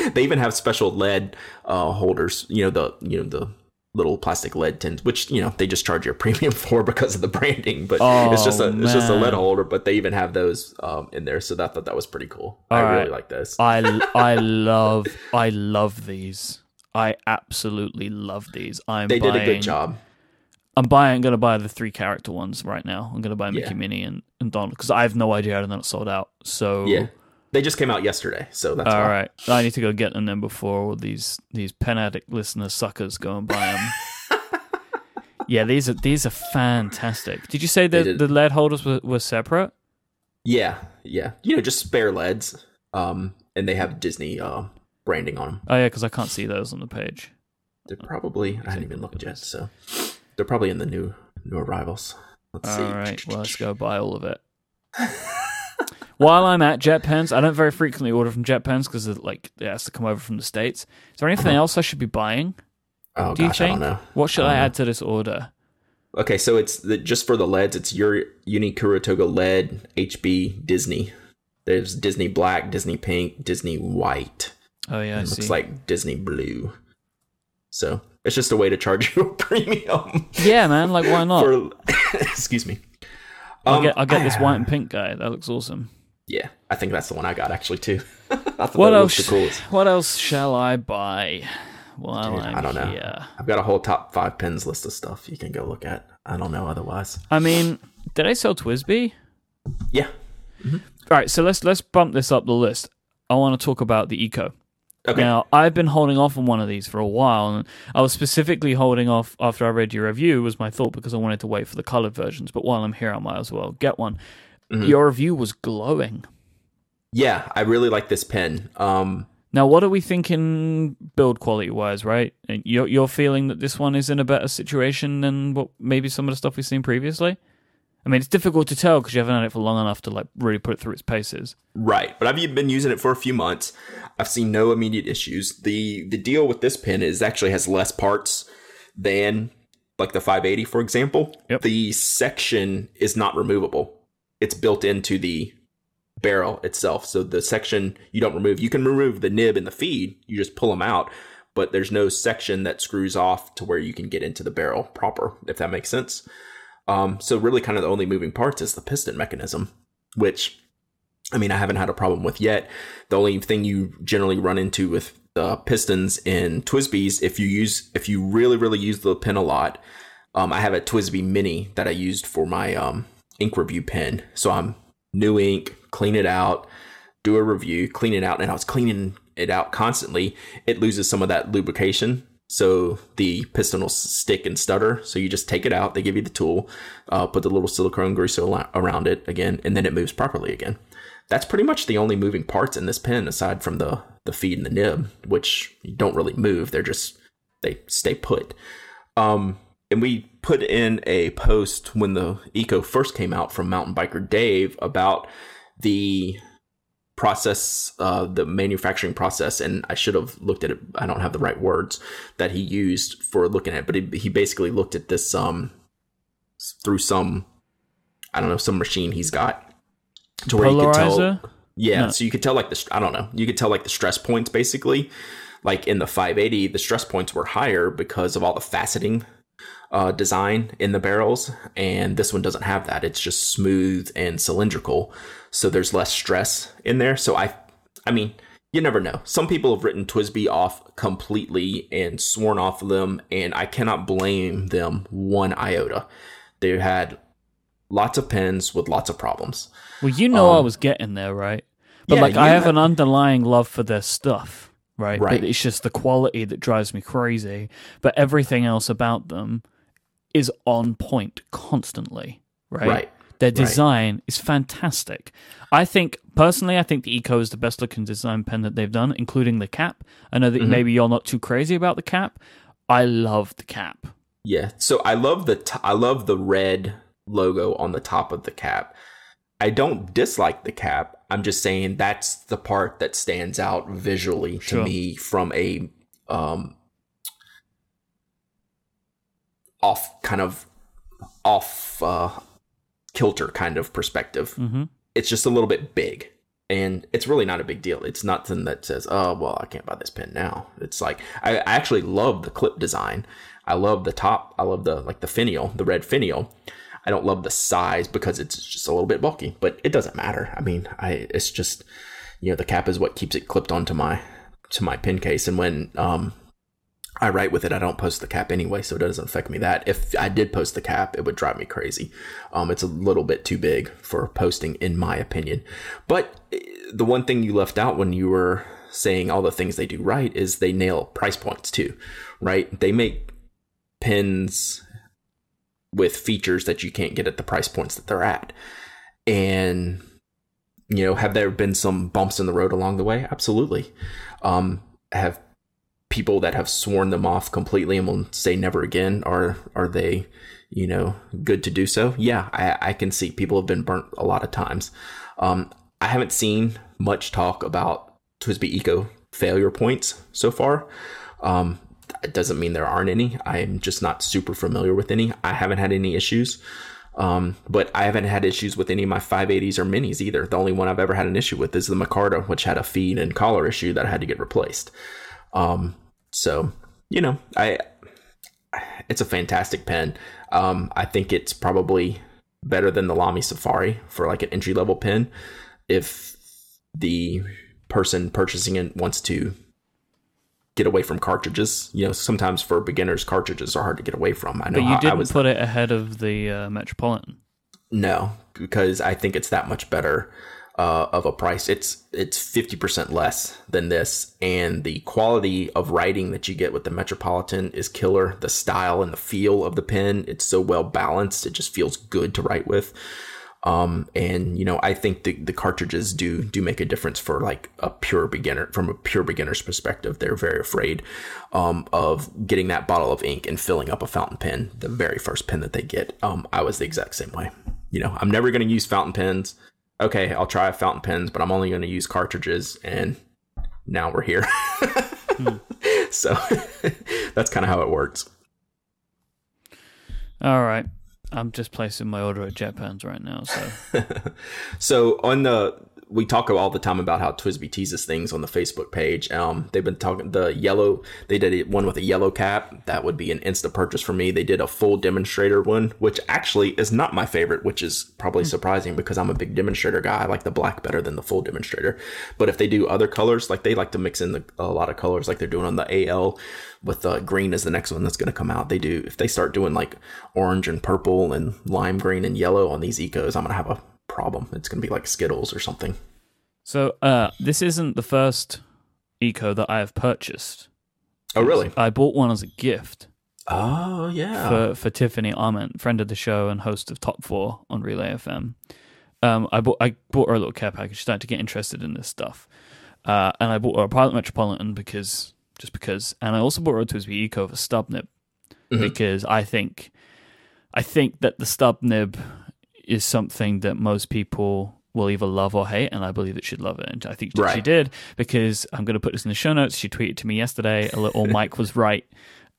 they even have special lead uh, holders. You know the you know the little plastic lead tins, which you know they just charge you a premium for because of the branding. But oh, it's just a man. it's just a lead holder. But they even have those um, in there, so that thought that was pretty cool. All I right. really like this. I I love I love these. I absolutely love these. I'm they buying, did a good job. I'm buying. I'm going to buy the three character ones right now. I'm going to buy Mickey, yeah. Minnie, and, and Donald because I have no idea how they're not sold out. So yeah, they just came out yesterday, so that's all why. right. I need to go get them then before all these these pen addict listener suckers go and buy them. yeah, these are these are fantastic. Did you say that the lead holders were, were separate? Yeah, yeah. You know, just spare leads. Um, and they have Disney uh, branding on them. Oh yeah, because I can't see those on the page. They're probably I hadn't even looked yet, so they're probably in the new new arrivals. Let's see. All right, well let's go buy all of it. While I'm at JetPens, I don't very frequently order from JetPens because like it has to come over from the states. Is there anything else I should be buying? Oh Do you gosh, I think? don't know. What should I I don't add to this order? Okay, so it's the, just for the LEDs. It's your Uni Kuru Toga LED HB Disney. There's Disney Black, Disney Pink, Disney White. Oh yeah, I It see. looks like Disney Blue. So it's just a way to charge you a premium yeah, man. Like why not? for. excuse me. I'll Um, get I'll get this white and pink guy. That looks awesome. Yeah, I think that's the one I got actually too. I What else? What else shall I buy I'm I don't know. here? I've got a whole top five pins list of stuff you can go look at. I don't know otherwise. I mean, did I sell TWSBI? Yeah. Mm-hmm. All right, so let's let's bump this up the list. I want to talk about the Eco. Okay. Now, I've been holding off on one of these for a while, and I was specifically holding off after I read your review. Was my thought because I wanted to wait for the colored versions. But while I'm here, I might as well get one. Mm-hmm. Your review was glowing. Yeah, I really like this pen. Um, Now, what are we thinking build quality wise? Right, you're you're feeling that this one is in a better situation than what maybe some of the stuff we've seen previously. I mean, it's difficult to tell because you haven't had it for long enough to like really put it through its paces. Right, but I've been using it for a few months. I've seen no immediate issues. the The deal with this pen is actually has less parts than like the 580, for example. Yep. The section is not removable; it's built into the barrel itself. So the section you don't remove. You can remove the nib and the feed. You just pull them out, but there's no section that screws off to where you can get into the barrel proper. If that makes sense. Um, so really, kind of the only moving parts is the piston mechanism, which I mean, I haven't had a problem with yet. The only thing you generally run into with the pistons in TWSBIs, if you use, if you really, really use the pen a lot, um, I have a TWSBI Mini that I used for my um, ink review pen. So I'm new ink, clean it out, do a review, clean it out, and I was cleaning it out constantly. It loses some of that lubrication. So the piston will stick and stutter. So you just take it out. They give you the tool, uh, put the little silicone grease around it again, and then it moves properly again that's pretty much the only moving parts in this pen aside from the the feed and the nib which don't really move they're just they stay put um and we put in a post when the eco first came out from mountain biker dave about the process uh the manufacturing process and i should have looked at it i don't have the right words that he used for looking at it but he, he basically looked at this um through some i don't know some machine he's got to where you could tell yeah, No. so you could tell like the I don't know, you could tell like the stress points basically. Like in the 580, the stress points were higher because of all the faceting uh, design in the barrels, and this one doesn't have that. It's just smooth and cylindrical, so there's less stress in there. So I, I mean, you never know. Some people have written TWSBI off completely and sworn off of them, and I cannot blame them one iota. They had lots of pens with lots of problems. Well, you know I Um, was getting there, right? But yeah, like, I have have- an underlying love for their stuff, right? Right. But it's just the quality that drives me crazy. But everything else about them is on point constantly, right? Right. Their design is fantastic. I think personally, I think the Eco is the best looking design pen that they've done, including the cap. I know that maybe you're not too crazy about the cap. I love the cap. Yeah. So I love the t- I love the red logo on the top of the cap. I don't dislike the cap. I'm just saying that's the part that stands out visually to Sure. me from a um off kind of off uh kilter kind of perspective. hmm It's just a little bit big. And it's really not a big deal. It's nothing that says, "Oh, well, I can't buy this pen now." It's like I, I actually love the clip design. I love the top. I love the like the finial, the red finial. I don't love the size because it's just a little bit bulky, but it doesn't matter. I mean, I it's just you know the cap is what keeps it clipped onto my to my pin case, and when um I write with it, I don't post the cap anyway, so it doesn't affect me that. If I did post the cap, it would drive me crazy. Um, it's a little bit too big for posting, in my opinion. But eh, the one thing you left out when you were saying all the things they do right is they nail price points too, right? They make pins with features that you can't get at the price points that they're at. And, you know, have there been some bumps in the road along the way? Absolutely. Um, have people that have sworn them off completely and will say never again? Are are they, you know, good to do so? Yeah, I, I can see people have been burnt a lot of times. Um, I haven't seen much talk about TWSBI Eco failure points so far. Um, it doesn't mean there aren't any. I'm just not super familiar with any. I haven't had any issues. Um, but I haven't had issues with any of my 580s or minis either. The only one I've ever had an issue with is the Micarta, which had a feed and collar issue that I had to get replaced. Um, so you know, I it's a fantastic pen. Um, I think it's probably better than the Lamy Safari for like an entry level pen. If the person purchasing it wants to get away from cartridges. You know, sometimes for beginners, cartridges are hard to get away from. I know But you I didn't was put it ahead of the uh, Metropolitan. no because I think it's that much better uh, of a price. It's it's fifty percent less than this, and the quality of writing that you get with the Metropolitan is killer. The style and the feel of the pen, it's so well balanced. It just feels good to write with. Um, and you know, I think the, the cartridges do do make a difference for like a pure beginner from a pure beginner's perspective. They're very afraid um, of getting that bottle of ink and filling up a fountain pen, the very first pen that they get. Um, I was the exact same way. You know, I'm never going to use fountain pens. Okay, I'll try fountain pens, but I'm only going to use cartridges. And now we're here. So that's kind of how it works. All right. I'm just placing my order at JetPens right now. So So on the we talk all the time about how TWSBI teases things on the Facebook page. Um, they've been talking the yellow. They did one with a yellow cap. That would be an instant purchase for me. They did a full demonstrator one, which actually is not my favorite, which is probably surprising because I'm a big demonstrator guy. I like the black better than the full demonstrator. But if they do other colors, like they like to mix in the, a lot of colors, like they're doing on the AL with uh, green is the next one that's going to come out. They do if they start doing like orange and purple and lime green and yellow on these ecos, I'm gonna have a problem. It's gonna be like Skittles or something. So uh, this isn't the first eco that I have purchased. Oh really? I bought one as a gift Oh yeah. for, for Tiffany Arment, friend of the show and host of Top Four on Relay FM. Um, I bought I bought her a little care package. She started to get interested in this stuff, uh, and I bought her a Pilot Metropolitan because just because, and I also bought her a TWSBI Eco for stub nib Mhm. because I think I think that the stub nib is something that most people will either love or hate, and I believe that she'd love it. And I think that she did because I'm going to put this in the show notes. She tweeted to me yesterday a little Myke was right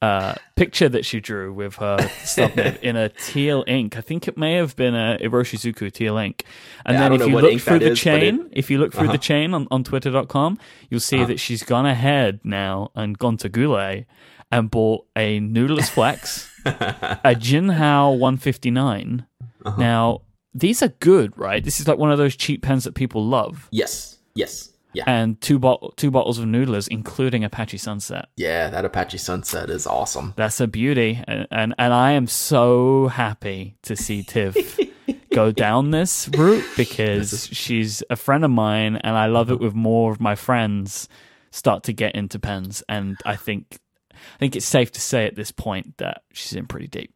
uh, picture that she drew with her nib in a teal ink. I think it may have been a Iroshizuku teal ink. And Yeah, then if you look through the is, chain, it- if you look through Uh-huh. the chain on, on twitter.com, you'll see that she's gone ahead now and gone to Goulet and bought a Noodler's Flex, a Jinhao 159. Uh-huh. Now, these are good, right? This is like one of those cheap pens that people love. yes. Yes. Yeah. And two, bot- two bottles of Noodlers, including Apache Sunset. yeah. That Apache Sunset is awesome. That's a beauty, and and, and I am so happy to see Tiff go down this route because she's a friend of mine, and I love it with more of my friends start to get into pens, and I think I think it's safe to say at this point that she's in pretty deep.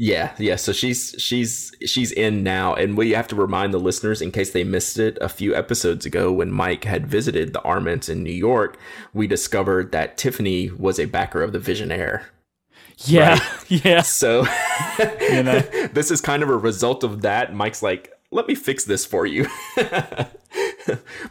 Yeah, yeah. So she's she's she's in now, and we have to remind the listeners in case they missed it a few episodes ago when Myke had visited the Arments in New York. We discovered that Tiffany was a backer of the Visionaire. Yeah, yeah. So You know. this is kind of a result of that. Myke's like, "Let me fix this for you,"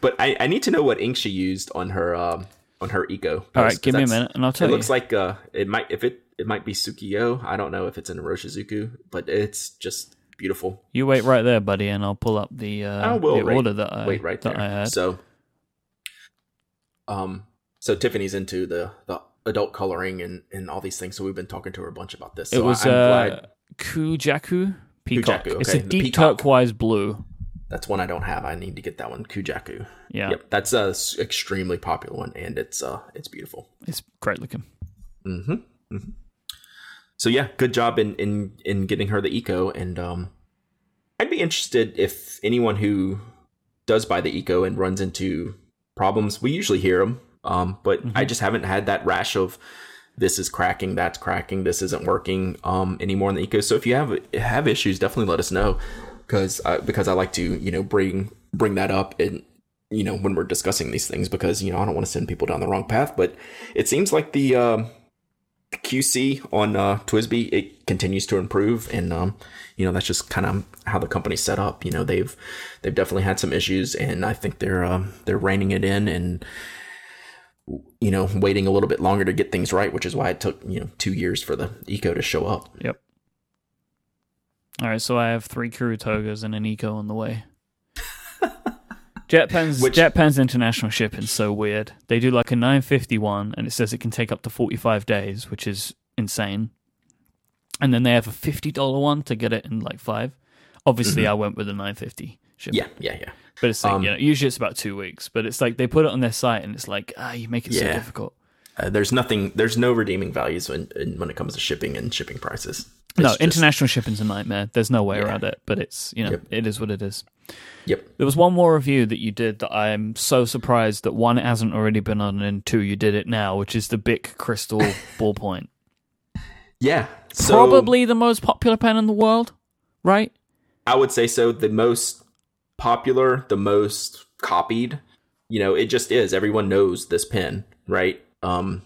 but I, I need to know what ink she used on her um, on her eco. All right, give me a minute, and I'll tell it you. It looks like uh, it might if it it might be Sukiyo. I don't know if it's in Roshizuku, but it's just beautiful. you wait right there, buddy, and I'll pull up the uh, I will the wait- order that I Wait right that there. I had. So, um, so Tiffany's into the the adult coloring and and all these things. So we've been talking to her a bunch about this. So it was I, am uh, glad Kujaku Peacock. Kujaku, It's a deep peacock. turquoise blue. that's one I don't have. I need to get that one. Kujaku. Yeah, Yep, that's a extremely popular one, and it's uh it's beautiful. it's great looking. Mm-hmm. hmm So yeah, good job in in in getting her the eco, and um, I'd be interested if anyone who does buy the eco and runs into problems. We usually hear them, um, but I just haven't had that rash of this is cracking, that's cracking, this isn't working um anymore in the eco. So if you have have issues, definitely let us know because I, because I like to you know bring bring that up and you know, when we're discussing these things because you know I don't want to send people down the wrong path. But it seems like the uh, QC on uh, TWSBI it continues to improve, and um, you know that's just kind of how the company's set up. You know they've they've definitely had some issues, and I think they're um, they're reining it in and you know waiting a little bit longer to get things right, which is why it took you know two years for the eco to show up. Yep. All right, so I have three Kuru togas and an eco on the way. JetPen's Which- JetPen's international shipping's so weird. They do like a 951 and it says it can take up to 45 days, which is insane. And then they have a $50 one to get it in like 5. Obviously I went with the 950 shipping. Mm-hmm. Yeah, yeah, yeah. But it's like, Um, you know, usually it's about 2 weeks, but it's like they put it on their site and it's like, ah, you make it so difficult. Uh, there's nothing. There's no redeeming values when in, when it comes to shipping and shipping prices. It's no, just- international shipping's a nightmare. There's no way Yeah. around it, but it's, you know, Yep. it is what it is. Yep. There was one more review that you did that I'm so surprised that one it hasn't already been on and two you did it now, which is the Bic Cristal ballpoint. Yeah. So Probably the most popular pen in the world, right? I would say so. The most popular, the most copied. You know, it just is. Everyone knows this pen, right? Um,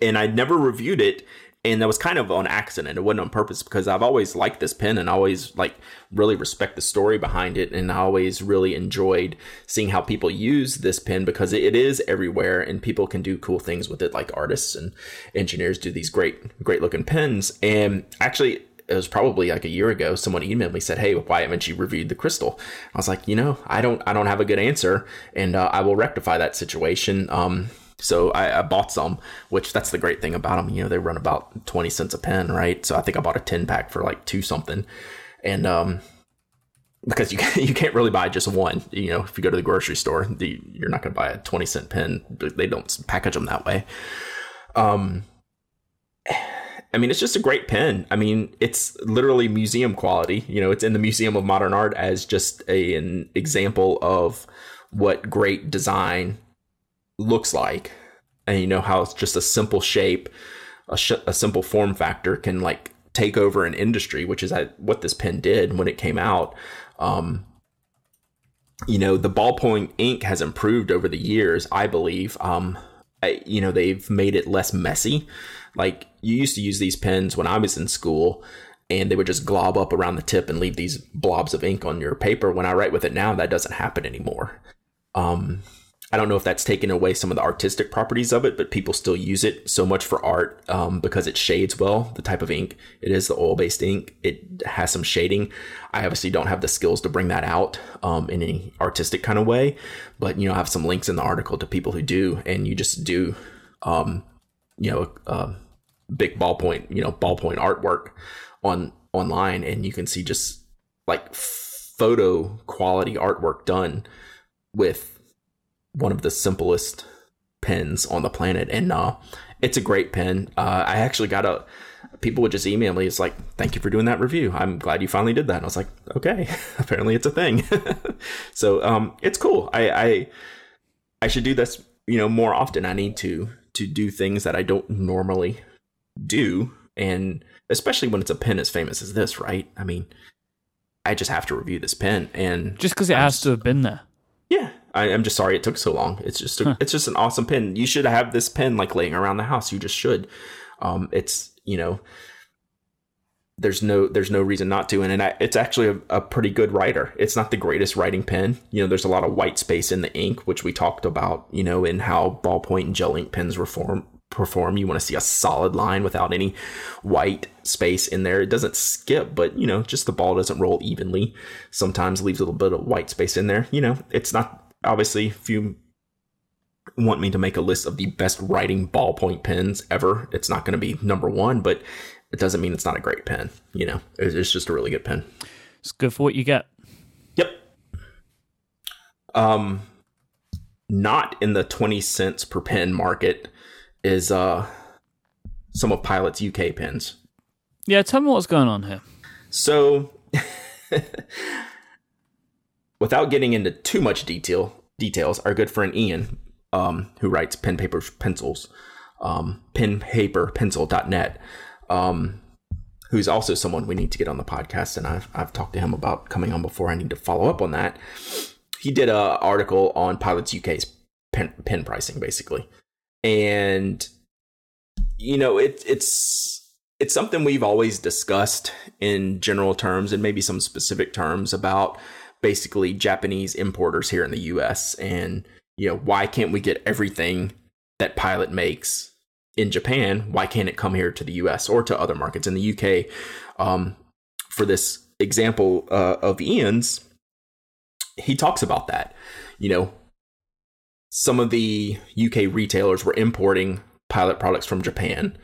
and I never reviewed it, and that was kind of on accident. It wasn't on purpose because I've always liked this pen and always like really respect the story behind it, and I always really enjoyed seeing how people use this pen because it is everywhere and people can do cool things with it, like artists and engineers do these great, great looking pens. And actually, it was probably like a year ago someone emailed me said hey why haven't you reviewed the Cristal? I was like you know i don't i don't have a good answer. And uh, i will rectify that situation. Um so I, I bought some which that's the great thing about them you know they run about 20 cents a pen right so i think i bought a 10 pack for like two something and um because you you can't really buy just one. You know, if you go to the grocery store, the, you're not going to buy a twenty cent pen. They don't package them that way. Um, I mean, it's just a great pen. I mean, it's literally museum quality. You know, it's in the Museum of Modern Art as just a, an example of what great design looks like. And you know how it's just a simple shape, a, sh- a simple form factor can like take over an industry, which is what this pen did when it came out. Um, you know, the ballpoint ink has improved over the years, I believe. Um, I, you know, they've made it less messy. Like you used to use these pens when I was in school, and they would just glob up around the tip and leave these blobs of ink on your paper. When I write with it now, that doesn't happen anymore. Um, I don't know if that's taken away some of the artistic properties of it, but people still use it so much for art um, because it shades well. The type of ink it is, the oil based ink, it has some shading. I obviously don't have the skills to bring that out um, in any artistic kind of way, but you know, I have some links in the article to people who do, and you just do, um, you know, big ballpoint, you know, ballpoint artwork on online, and you can see just like photo quality artwork done with one of the simplest pens on the planet and uh it's a great pen. Uh i actually got a people would just email me it's like thank you for doing that review. I'm glad you finally did that. And i was like okay apparently it's a thing. So um it's cool. I i i should do this you know more often. I need to to do things that i don't normally do and especially when it's a pen as famous as this right? I mean i just have to review this pen and Just because it I'm has s- to have been there. yeah, I, I'm just sorry it took so long. It's just a, it's just an awesome pen. You should have this pen like laying around the house. You just should. Um, it's you know, there's no there's no reason not to, and, and I, it's actually a, a pretty good writer. It's not the greatest writing pen. You know, there's a lot of white space in the ink, which we talked about. You know, in how ballpoint and gel ink pens reform perform. You want to see a solid line without any white space in there. It doesn't skip, but you know, just the ball doesn't roll evenly. Sometimes leaves a little bit of white space in there. You know, it's not obviously if you want me to make a list of the best writing ballpoint pens ever, it's not going to be number one, but it doesn't mean it's not a great pen. You know, it's just a really good pen. It's good for what you get. Yep. Um, not in the twenty cents per pen market is uh some of Pilot's UK pens. Yeah, tell me what's going on here. So, without getting into too much detail, details, our good friend Ian, um, who writes pen paper pencils, um, penpaperpencil.net, um, who's also someone we need to get on the podcast, and I've I've talked to him about coming on before. I need to follow up on that. he did a article on Pilots UK's pen, pen pricing, basically, and you know it it's it's something we've always discussed in general terms and maybe some specific terms about basically Japanese importers here in the US and you know why can't we get everything that Pilot makes in Japan? Why can't it come here to the US or to other markets? In the UK um, for this example uh, of Ian's he talks about that. You know some of the UK retailers were importing Pilot products from Japan.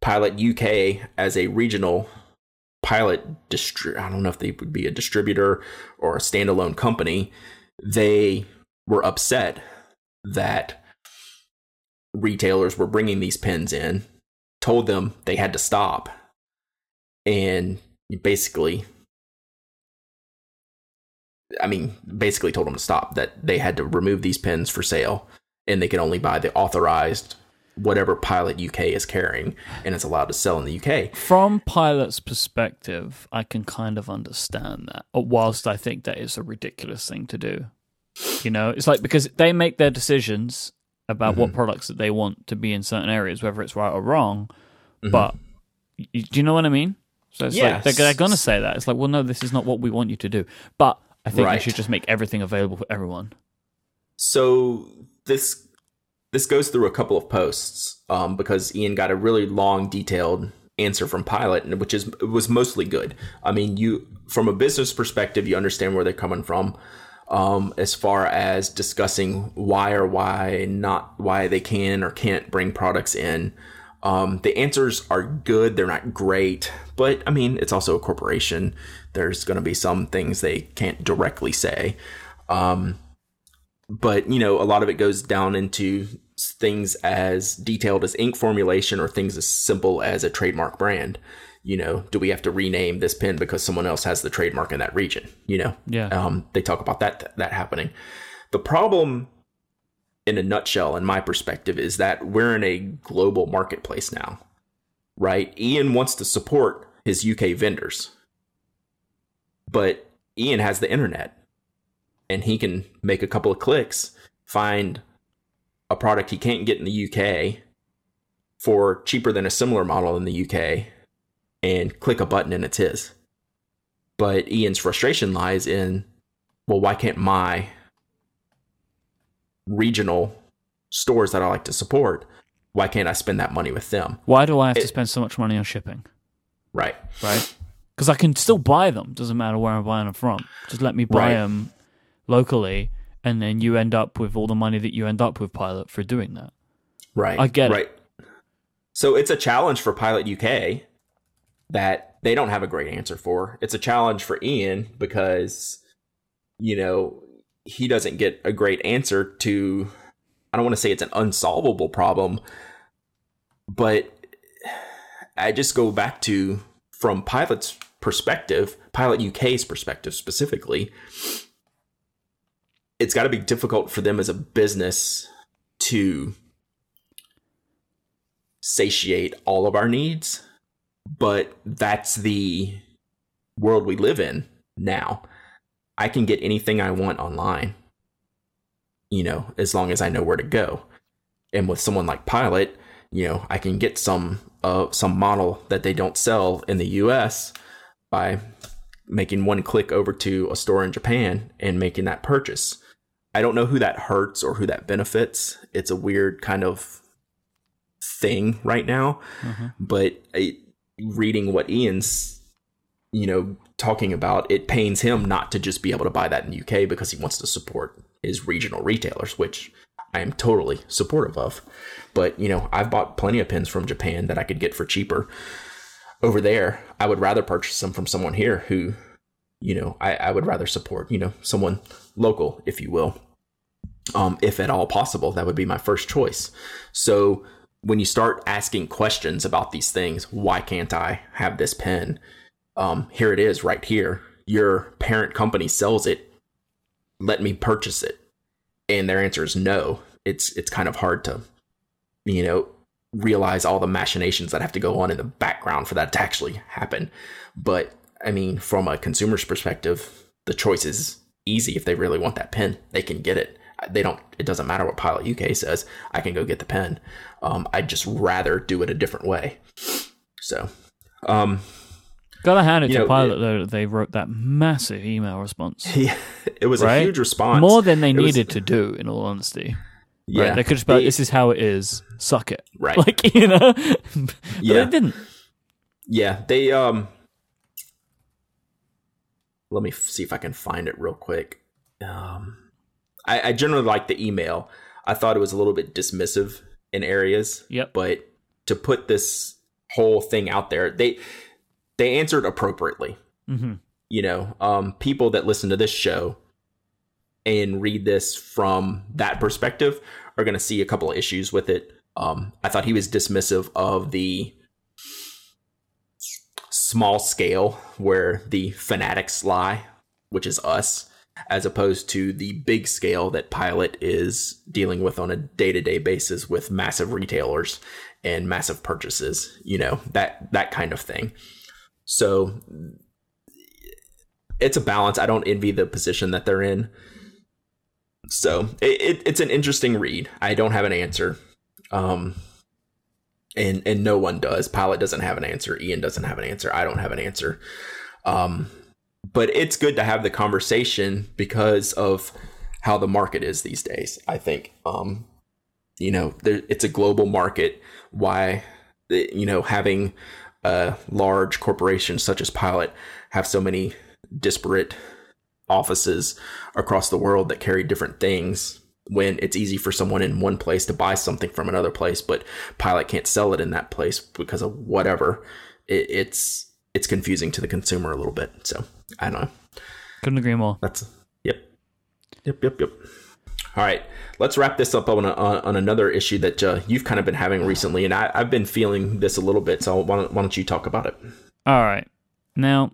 Pilot UK as a regional pilot distri- I don't know if they would be a distributor or a standalone company. They were upset that retailers were bringing these pens in, told them they had to stop, and basically I mean, basically told them to stop, that they had to remove these pens for sale and they could only buy the authorized whatever Pilot UK is carrying, and it's allowed to sell in the UK. From Pilot's perspective, I can kind of understand that, whilst I think that is a ridiculous thing to do. You know, it's like because they make their decisions about mm-hmm. what products that they want to be in certain areas, whether it's right or wrong. Mm-hmm. But do you know what I mean? So it's yes. like they're, they're going to say that. It's like, well, no, this is not what we want you to do. But I think right. you should just make everything available for everyone. So this this goes through a couple of posts um, because Ian got a really long, detailed answer from Pilot, which is was mostly good. I mean, you from a business perspective, you understand where they're coming from. Um, as far as discussing why or why not why they can or can't bring products in. Um, the answers are good. They're not great, but I mean, it's also a corporation. There's going to be some things they can't directly say. Um, but you know, a lot of it goes down into things as detailed as ink formulation or things as simple as a trademark brand. You know, do we have to rename this pen because someone else has the trademark in that region? You know, yeah. Um, they talk about that that happening. The problem, in a nutshell, in my perspective, is that we're in a global marketplace now, right? Ian wants to support his UK vendors, but Ian has the internet, and he can make a couple of clicks, find a product he can't get in the UK for cheaper than a similar model in the UK and click a button and it's his. But Ian's frustration lies in, well, why can't my regional stores that I like to support, why can't I spend that money with them? Why do I have it, to spend so much money on shipping? Right. Right. Because I can still buy them. Doesn't matter where I'm buying them from. Just let me buy right. them locally and then you end up with all the money that you end up with Pilot for doing that. Right. I get right. it. So it's a challenge for Pilot UK that they don't have a great answer for. It's a challenge for Ian because you know, he doesn't get a great answer to I don't want to say it's an unsolvable problem, but I just go back to from Pilot's perspective, Pilot UK's perspective specifically, it's got to be difficult for them as a business to satiate all of our needs but that's the world we live in now. I can get anything i want online you know as long as i know where to go. And with someone like pilot you know i can get some uh, some model that they don't sell in the us by making one click over to a store in japan and making that purchase I don't know who that hurts or who that benefits. It's a weird kind of thing right now. Mm-hmm. But I, reading what Ian's, you know, talking about, it pains him not to just be able to buy that in the UK because he wants to support his regional retailers, which I am totally supportive of. But, you know, I've bought plenty of pins from Japan that I could get for cheaper. Over there, I would rather purchase them from someone here who, you know, I, I would rather support, you know, someone local, if you will um, if at all possible. That would be my first choice. So when you start asking questions about these things, why can't I have this pen? Um, here it is right here. Your parent company sells it. Let me purchase it. And their answer is no. It's it's kind of hard to, you know, realize all the machinations that have to go on in the background for that to actually happen. But I mean, from a consumer's perspective, the choice is easy if they really want that pen, they can get it. They don't. It doesn't matter what Pilot UK says. I can go get the pen. Um, I'd just rather do it a different way. So, um, Gotta hand it to know, Pilot though. that They wrote that massive email response. yeah, it was Right? a huge response. More than they It was- needed to do, in all honesty. Yeah, Right? They could just be like, this is how it is. Suck it. right. Like, you know? but Yeah. they didn't. Yeah, they um let me see if I can find it real quick. Um I, I generally like the email. I thought it was a little bit dismissive in areas. Yep. But to put this whole thing out there, they they answered appropriately. hmm You know, um people that listen to this show and read this from that perspective are going to see a couple of issues with it. Um, I thought he was dismissive of the small scale where the fanatics lie, which is us, as opposed to the big scale that Pilot is dealing with on a day to day basis with massive retailers and massive purchases. You know that that kind of thing. So it's a balance. I don't envy the position that they're in. So it, it, it's an interesting read. I don't have an answer. Um, and and no one does. Pilot doesn't have an answer. Ian doesn't have an answer. I don't have an answer. Um, but it's good to have the conversation because of how the market is these days. I think, um, you know, there, it's a global market. Why, you know, having a large corporation such as Pilot have so many disparate offices across the world that carry different things when it's easy for someone in one place to buy something from another place but pilot can't sell it in that place because of whatever it, it's it's confusing to the consumer a little bit so i don't know Couldn't agree more. that's yep yep yep yep all right let's wrap this up on, a, on, on another issue that uh, you've kind of been having recently and I, i've been feeling this a little bit so why don't, why don't you talk about it All right. Now,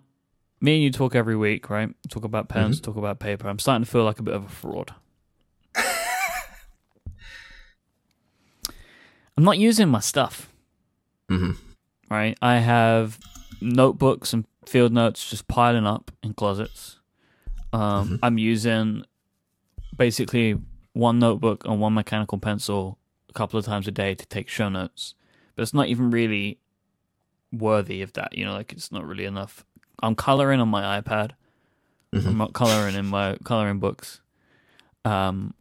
me and you talk every week, right? Talk about pens, Mm-hmm. talk about paper. I'm starting to feel like a bit of a fraud. I'm not using my stuff, hmm right? I have notebooks and field notes just piling up in closets. Um, Mm-hmm. I'm using basically one notebook and one mechanical pencil a couple of times a day to take show notes, but it's not even really worthy of that. You know, like it's not really enough. I'm coloring on my iPad. Mhm. I'm not coloring in my coloring books. Um,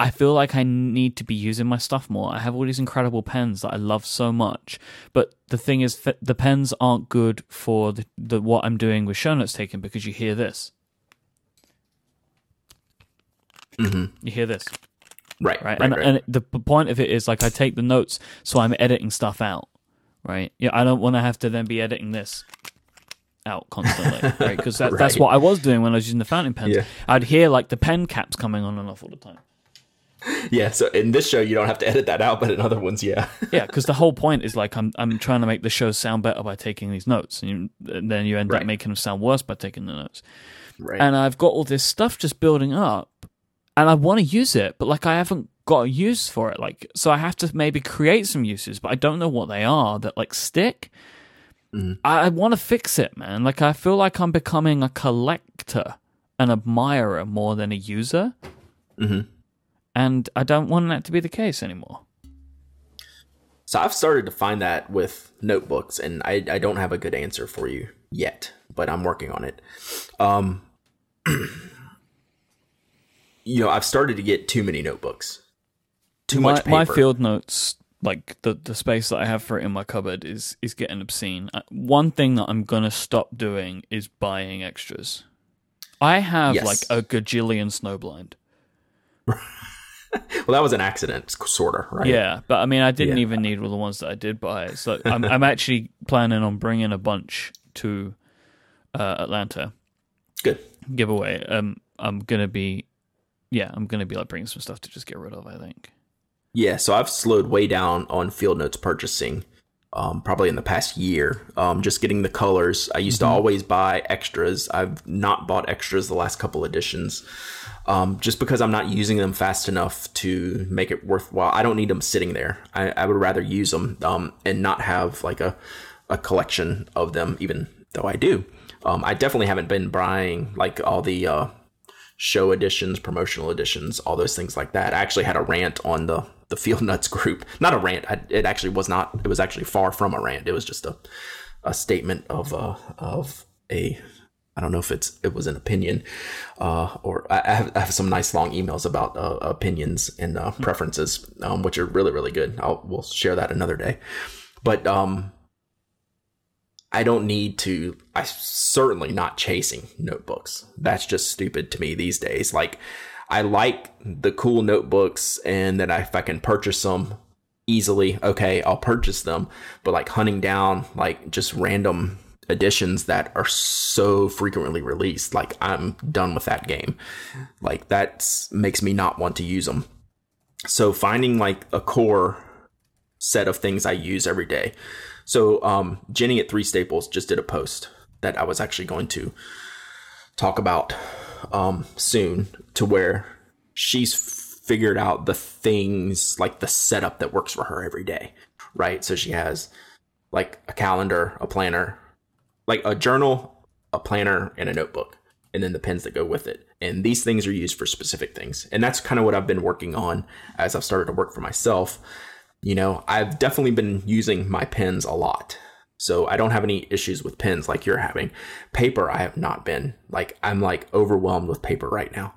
I feel like I need to be using my stuff more. I have all these incredible pens that I love so much, but the thing is, the pens aren't good for the, the what I'm doing with show notes taking because you hear this, hmm you hear this, right right? right, and right. and the point of it is like I take the notes, so I'm editing stuff out, right? Yeah, I don't want to have to then be editing this out constantly, right? Because that, that's what I was doing when I was using the fountain pens. Yeah. I'd hear like the pen caps coming on and off all the time. Yeah, so in this show you don't have to edit that out, but in other ones, yeah. Yeah, because the whole point is like I'm I'm trying to make the show sound better by taking these notes, and, you, and then you end Right. up making them sound worse by taking the notes. right. And I've got all this stuff just building up, and I want to use it, but like I haven't got a use for it. Like, so I have to maybe create some uses, but I don't know what they are that like stick. Mhm. I, I want to fix it, man. Like I feel like I'm becoming a collector, an admirer more than a user, hmm and I don't want that to be the case anymore. So I've started to find that with notebooks, and I, I don't have a good answer for you yet, but I'm working on it. Um, you know, I've started to get too many notebooks, too my, much paper. my field notes like the the space that i have for it in my cupboard is is getting obscene Uh, one thing that i'm gonna stop doing is buying extras i have Yes. like a gajillion snowblind well, that was an accident, sort of, right? yeah but i mean i didn't Yeah. even need all the ones that i did buy so i'm, I'm actually planning on bringing a bunch to uh, atlanta Good. giveaway um i'm gonna be yeah i'm gonna be like bringing some stuff to just get rid of i think Yeah, so I've slowed way down on field notes purchasing, um, probably in the past year. Um, just getting the colors. I used to always buy extras. I've not bought extras the last couple editions, um, just because I'm not using them fast enough to make it worthwhile. I don't need them sitting there. I, I would rather use them um, and not have like a a collection of them, even though I do. Um, I definitely haven't been buying like all the uh, show editions, promotional editions, all those things like that. I actually had a rant on the the Field Notes group. Not a rant. I, it actually was not. It was actually far from a rant. It was just a a statement of uh, of a I don't know if it's it was an opinion, uh, or I have, I have, some nice long emails about uh, opinions and uh, preferences, um, which are really really good. I'll we'll share that another day, but um, I don't need to. I certainly not chasing notebooks. That's just stupid to me these days. Like I like the cool notebooks, and that if I can purchase them easily, okay, I'll purchase them. But like hunting down like just random editions that are so frequently released, like I'm done with that game. Like that makes me not want to use them. So finding like a core set of things I use every day. So um, Jenny at Three Staples just did a post that I was actually going to talk about um, soon, to where she's figured out the things like the setup that works for her every day, right? So she has like a calendar, a planner, like a journal, a planner, and a notebook, and then the pens that go with it. And these things are used for specific things. And that's kind of what I've been working on as I've started to work for myself. You know, I've definitely been using my pens a lot. So I don't have any issues with pens like you're having. Paper, I have not been. Like, I'm like overwhelmed with paper right now.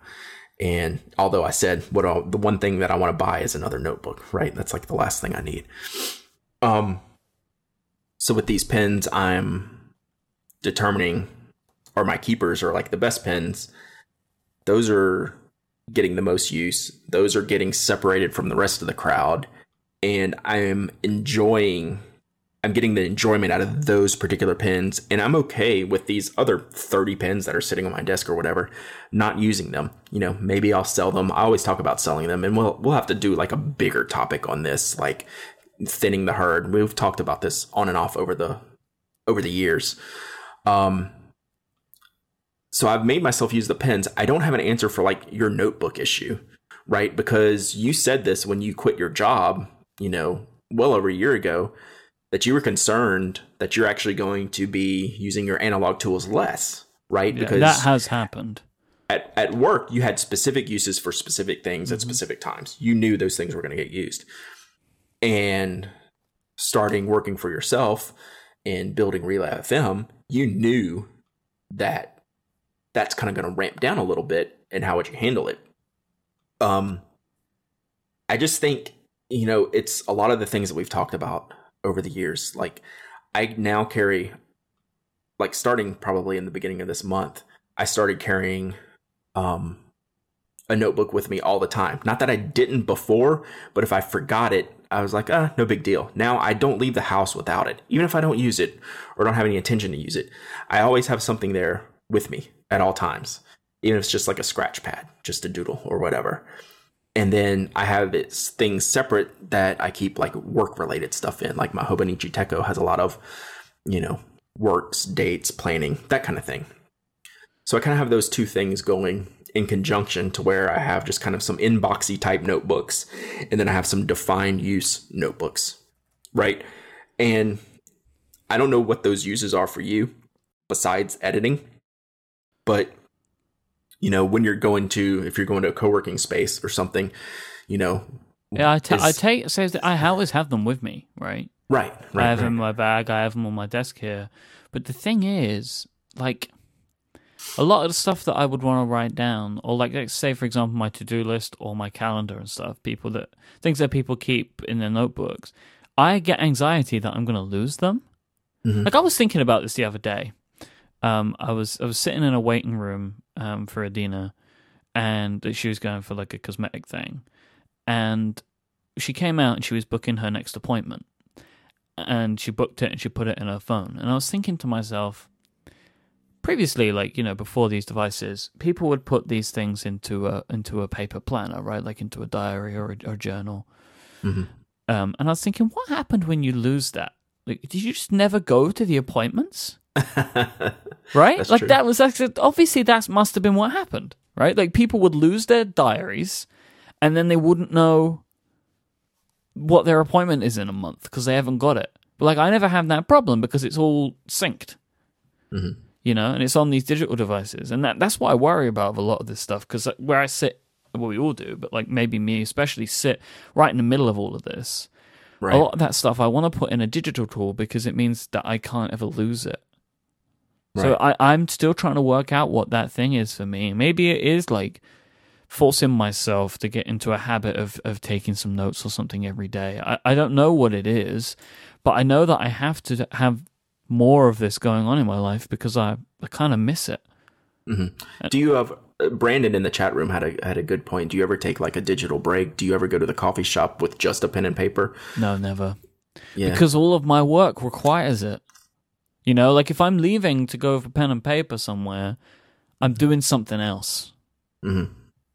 And although I said what I'll, the one thing that I want to buy is another notebook, right? That's like the last thing I need. Um, so with these pens, I'm determining, are my keepers are like the best pens. Those are getting the most use. Those are getting separated from the rest of the crowd, and I'm enjoying I'm getting the enjoyment out of those particular pins, and I'm okay with these other 30 pins that are sitting on my desk or whatever, not using them. You know, maybe I'll sell them. I always talk about selling them, and we'll we'll have to do like a bigger topic on this, like thinning the herd. We've talked about this on and off over the over the years. Um, so I've made myself use the pens. I don't have an answer for like your notebook issue, right? Because you said this when you quit your job, you know, well over a year ago that you were concerned that you're actually going to be using your analog tools less, right? Yeah, because that has happened. At, at work, you had specific uses for specific things mm-hmm. at specific times. You knew those things were going to get used. And starting working for yourself and building Relay FM, you knew that that's kind of going to ramp down a little bit and how would you handle it? Um, I just think, you know, it's a lot of the things that we've talked about over the years. Like I now carry like starting probably in the beginning of this month, I started carrying um a notebook with me all the time. Not that I didn't before, but if I forgot it, I was like, ah, no big deal. Now I don't leave the house without it. Even if I don't use it or don't have any intention to use it, I always have something there with me at all times. Even if it's just like a scratch pad, just a doodle or whatever and then I have its things separate that I keep like work related stuff in. Like my Hobonichi Techo has a lot of, you know, works, dates, planning, that kind of thing. So I kind of have those two things going in conjunction to where I have just kind of some inboxy type notebooks and then I have some defined use notebooks, right? And I don't know what those uses are for you besides editing, but you know, when you're going to, if you're going to a co-working space or something, you know. Yeah, I, ta- I take, says that I always have them with me, right? Right, right. I have right. them in my bag, I have them on my desk here. But the thing is, like, a lot of the stuff that I would want to write down, or like, let's say, for example, my to do list or my calendar and stuff, people that, things that people keep in their notebooks, I get anxiety that I'm going to lose them. Mm-hmm. Like, I was thinking about this the other day. Um, I was I was sitting in a waiting room um, for Adina, and she was going for like a cosmetic thing, and she came out and she was booking her next appointment, and she booked it and she put it in her phone, and I was thinking to myself. Previously, like you know, before these devices, people would put these things into a into a paper planner, right? Like into a diary or a, or a journal. Mm-hmm. Um, and I was thinking, what happened when you lose that? Like, did you just never go to the appointments? right? That's like true. that was obviously that must have been what happened, right? Like people would lose their diaries, and then they wouldn't know what their appointment is in a month because they haven't got it. But like I never have that problem because it's all synced. Mm-hmm. you know, and it's on these digital devices, and that that's what I worry about with a lot of this stuff because where I sit, well, we all do, but like maybe me especially sit right in the middle of all of this. Right. A lot of that stuff I want to put in a digital tool because it means that I can't ever lose it. So I, I'm still trying to work out what that thing is for me. Maybe it is like forcing myself to get into a habit of, of taking some notes or something every day. I, I don't know what it is, but I know that I have to have more of this going on in my life because I, I kind of miss it. Do you have uh, Brandon in the chat room had a had a good point. Do you ever take like a digital break? Do you ever go to the coffee shop with just a pen and paper? No, never. Yeah. Because all of my work requires it. You know, like if I'm leaving to go for pen and paper somewhere, I'm doing something else. Mhm.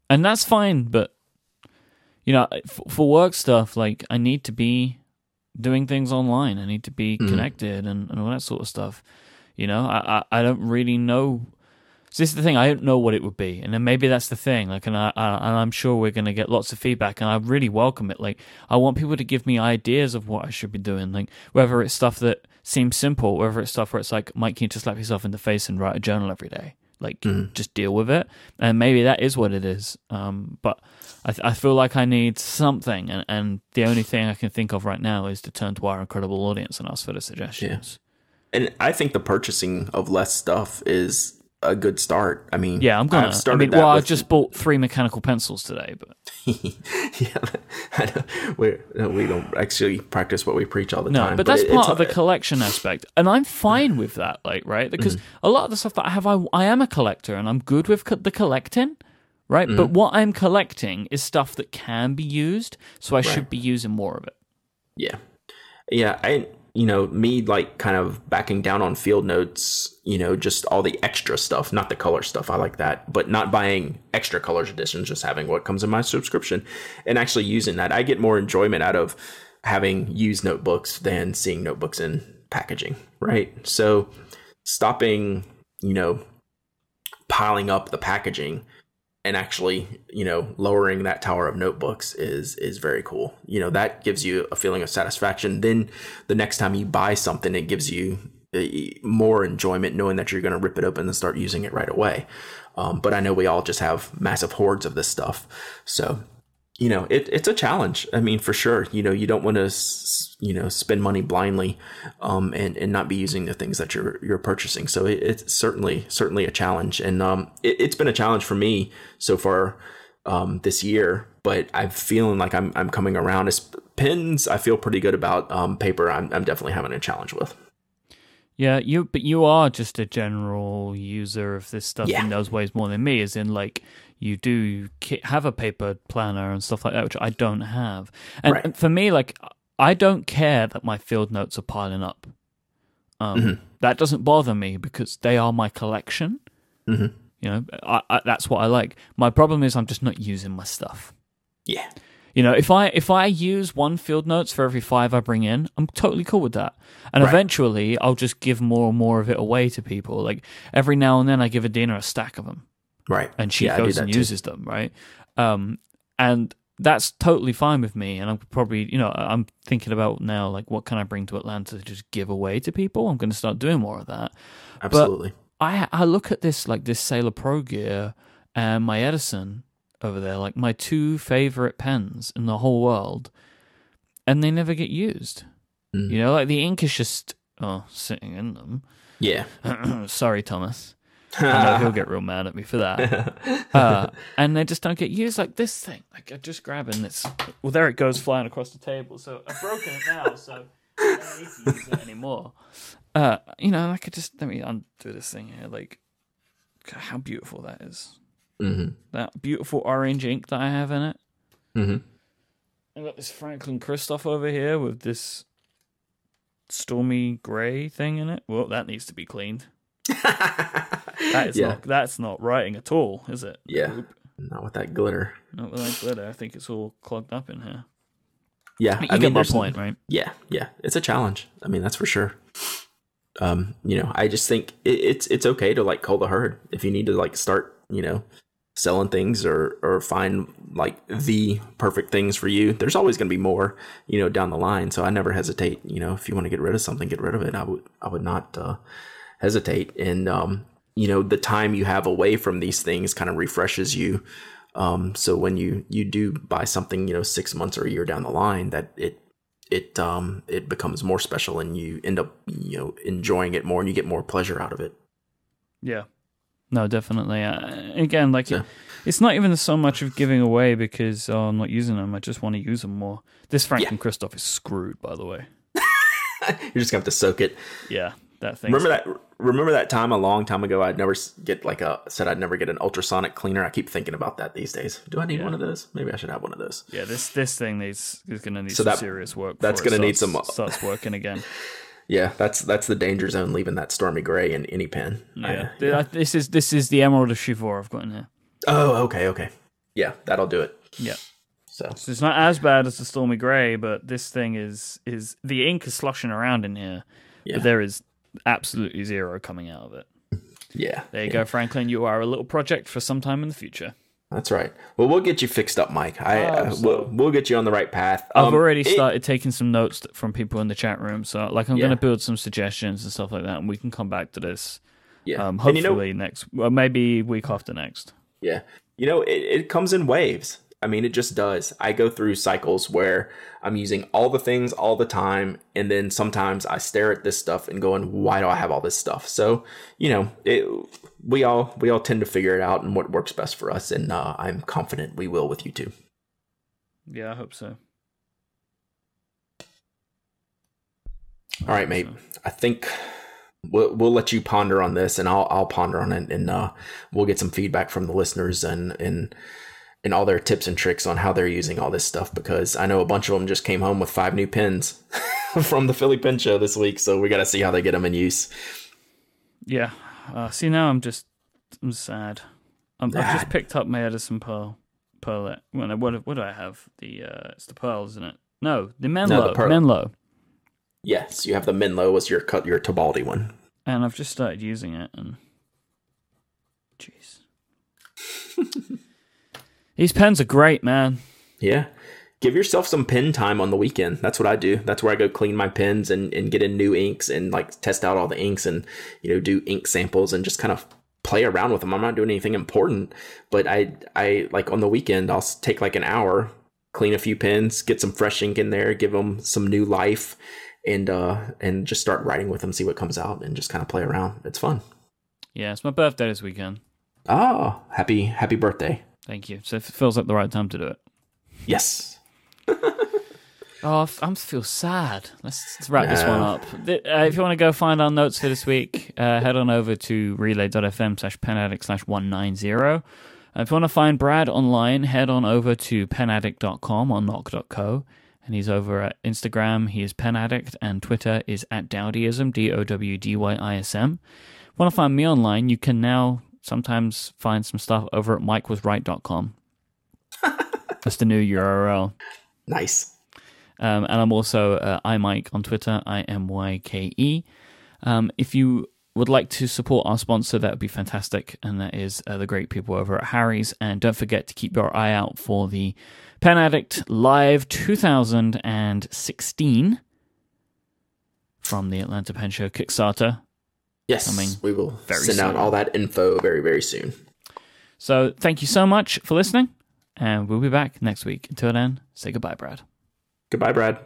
And that's fine, but, you know, for, for work stuff, like I need to be doing things online. I need to be connected and, and all that sort of stuff. You know, I, I, I don't really know. So this is the thing. I don't know what it would be, and then maybe that's the thing. Like, and I, I and I'm sure we're gonna get lots of feedback, and I really welcome it. Like, I want people to give me ideas of what I should be doing. Like, whether it's stuff that seems simple, whether it's stuff where it's like, Myke, can you just slap yourself in the face and write a journal every day? Like, just deal with it, and maybe that is what it is. Um, but I, I feel like I need something, and, and the only thing I can think of right now is to turn to our incredible audience and ask for the suggestions. And I think the purchasing of less stuff is a good start. I mean, Yeah, I'm gonna. I've I mean, well, I just bought three mechanical pencils today, but yeah, we don't actually practice what we preach all the no, time. but that's it- part of the collection aspect, and I'm fine with that. Like, right? Mm-hmm. Because a lot of the stuff that I have, I, I am a collector, and I'm good with co- the collecting, right? But mm-hmm. what I'm collecting is stuff that can be used, so I should be using more of it. Yeah. Yeah. I, you know, me like kind of backing down on field notes, you know, just all the extra stuff, not the color stuff. I like that, but not buying extra colors editions, just having what comes in my subscription and actually using that. I get more enjoyment out of having used notebooks than seeing notebooks in packaging, right? So stopping, you know, piling up the packaging and actually you know lowering that tower of notebooks is is very cool. You know that gives you a feeling of satisfaction. Then the next time you buy something it gives you uh, more enjoyment knowing that you're going to rip it open and start using it right away. Um, but i know we all just have massive hordes of this stuff. So you know it, it's a challenge. I mean for sure you know you don't want to you know spend money blindly um, and and not be using the things that you're you're purchasing. So it, it's certainly certainly a challenge. And um, it, it's been a challenge for me so far um, this year but i'm feeling like i'm, I'm coming around. As pens i feel pretty good about um, paper. I'm, I'm definitely having a challenge with. Yeah, you but you are just a general user of this stuff Yeah. in those ways more than me. As in, like you do have a paper planner and stuff like that, which I don't have. And, Right. and for me, like I don't care that my field notes are piling up. Um, Mm-hmm. That doesn't bother me because they are my collection. Mhm. You know, I, I, that's what I like. My problem is I'm just not using my stuff. yeah You know, if I if I use one field notes for every five I bring in, I'm totally cool with that. And Right. eventually, I'll just give more and more of it away to people. Like every now and then, I give a dinner a stack of them, right and she yeah, goes and too. uses them, right? Um, and that's totally fine with me. And I'm probably, you know, I'm thinking about now, like, what can I bring to Atlanta to just give away to people? I'm going to start doing more of that. absolutely I I look at this like this Sailor Pro gear and my Edison over there, like my two favorite pens in the whole world, and they never get used. Mm. You know, like the ink is just oh sitting in them. yeah Sorry, Thomas. I know he'll get real mad at me for that. Uh, and they just don't get used like this thing. Like I'm just grabbing this. Well, there it goes flying across the table. So I've broken it now. So I don't need to use it anymore. Uh, you know, I could just let me undo this thing here. Like, God, how beautiful that is. hmm That beautiful orange ink that I have in it. hmm I've got this Franklin Christoph over here with this stormy grey thing in it. Well, that needs to be cleaned. That is yeah not that's not writing at all, is it? yeah not with that glitter Not with that glitter. I think it's all clogged up in here. yeah You I get mean, my point, right? Yeah, yeah, it's a challenge. I mean, that's for sure. Um, you know, I just think it, it's it's okay to like call the herd if you need to like start, you know, selling things or or find like the perfect things for you. There's always going to be more, you know, down the line. So I never hesitate. You know, if you want to get rid of something, get rid of it. I would I would not uh, hesitate. And um, you know, the time you have away from these things kind of refreshes you. Um, so when you you do buy something, you know, six months or a year down the line, that it it um it becomes more special, and you end up you know enjoying it more, and you get more pleasure out of it. Yeah. No, definitely. Uh, again, like Yeah. it, it's not even so much of giving away because oh, I'm not using them. I just want to use them more. This Franklin Christoph is screwed, by the way. You're just gonna have to soak it. Yeah, that thing. Remember that? Remember that time a long time ago? I'd never get like a said I'd never get an ultrasonic cleaner. I keep thinking about that these days. Do I need Yeah. one of those? Maybe I should have one of those. Yeah, this this thing needs is going to need So some that- serious work. that's gonna need starts- some- uh, starts working again. Yeah, that's that's the danger zone. Leaving that stormy gray in any pen. I- Yeah, this is this is the Emerald of Chivor I've got in here. oh, okay, okay. Yeah, that'll do it. Yeah, So so it's not as bad as the Stormy Grey, but this thing is is the ink is sloshing around in here, Yeah. but there is absolutely zero coming out of it. yeah, There you yeah, go, Franklin. You are a little project for some time in the future. That's right. Well, we'll get you fixed up, Myke. I uh, we'll, we'll get you on the right path. I've Um, already it- started taking some notes from people in the chat room, so like I'm Yeah. going to build some suggestions and stuff like that, and we can come back to this. Yeah, Um, And you know- hopefully next, well, maybe week after next. Yeah. You know, it, it comes in waves. I mean, it just does. I go through cycles where I'm using all the things all the time. And then sometimes I stare at this stuff and going, why do I have all this stuff? So, you know, it, we all, we all tend to figure it out and what works best for us. And uh, I'm confident we will with you too. Yeah, I hope so. All right, mate. I think we'll, we'll let you ponder on this and I'll, I'll ponder on it and uh, we'll get some feedback from the listeners and, and, and all their tips and tricks on how they're using all this stuff because I know a bunch of them just came home with five new pins from the Philly Pen Show this week. So we got to see how they get them in use. Yeah. Uh, see, now I'm just I'm sad. I'm, I've just picked up my Edison Pearl. Pearl. Well, what, what do I have? The uh, it's the Pearl, isn't it? No, the Menlo. Pearl. Menlo. Yes, you have the Menlo was your cut your Tabaldi one. And I've just started using it, and jeez, these pens are great, man. Yeah. Give yourself some pen time on the weekend. That's what I do. That's where I go clean my pens and, and get in new inks and like test out all the inks and, you know, do ink samples and just kind of play around with them. I'm not doing anything important, but I, I like on the weekend, I'll take like an hour, clean a few pens, get some fresh ink in there, give them some new life and, uh, and just start writing with them, see what comes out and just kind of play around. It's fun. Yeah, it's my birthday this weekend. Oh, happy, happy birthday. Thank you. So it feels like the right time to do it. Yes. Oh, I feel sad. Let's, let's wrap this one up. Uh, if you want to go find our notes for this week, uh, head on over to relay.fm slash penaddict slash 190. Uh, if you want to find Brad online, head on over to penaddict.com or knock.co. And he's over at Instagram. He is penaddict, and Twitter is at Dowdyism, D O W D Y I S M. If you want to find me online, you can now sometimes find some stuff over at mikewasright.com. That's the new URL. Nice. Um, and I'm also uh, iMyke on Twitter, I M Y K E. Um, if you would like to support our sponsor, that would be fantastic. And that is uh, the great people over at Harry's. And don't forget to keep your eye out for the Pen Addict Live 2016 from the Atlanta Pen Show Kickstarter. Yes, Coming we will very send out all that info very, very soon. So thank you so much for listening. And we'll be back next week. Until then, say goodbye, Brad. Goodbye, Brad.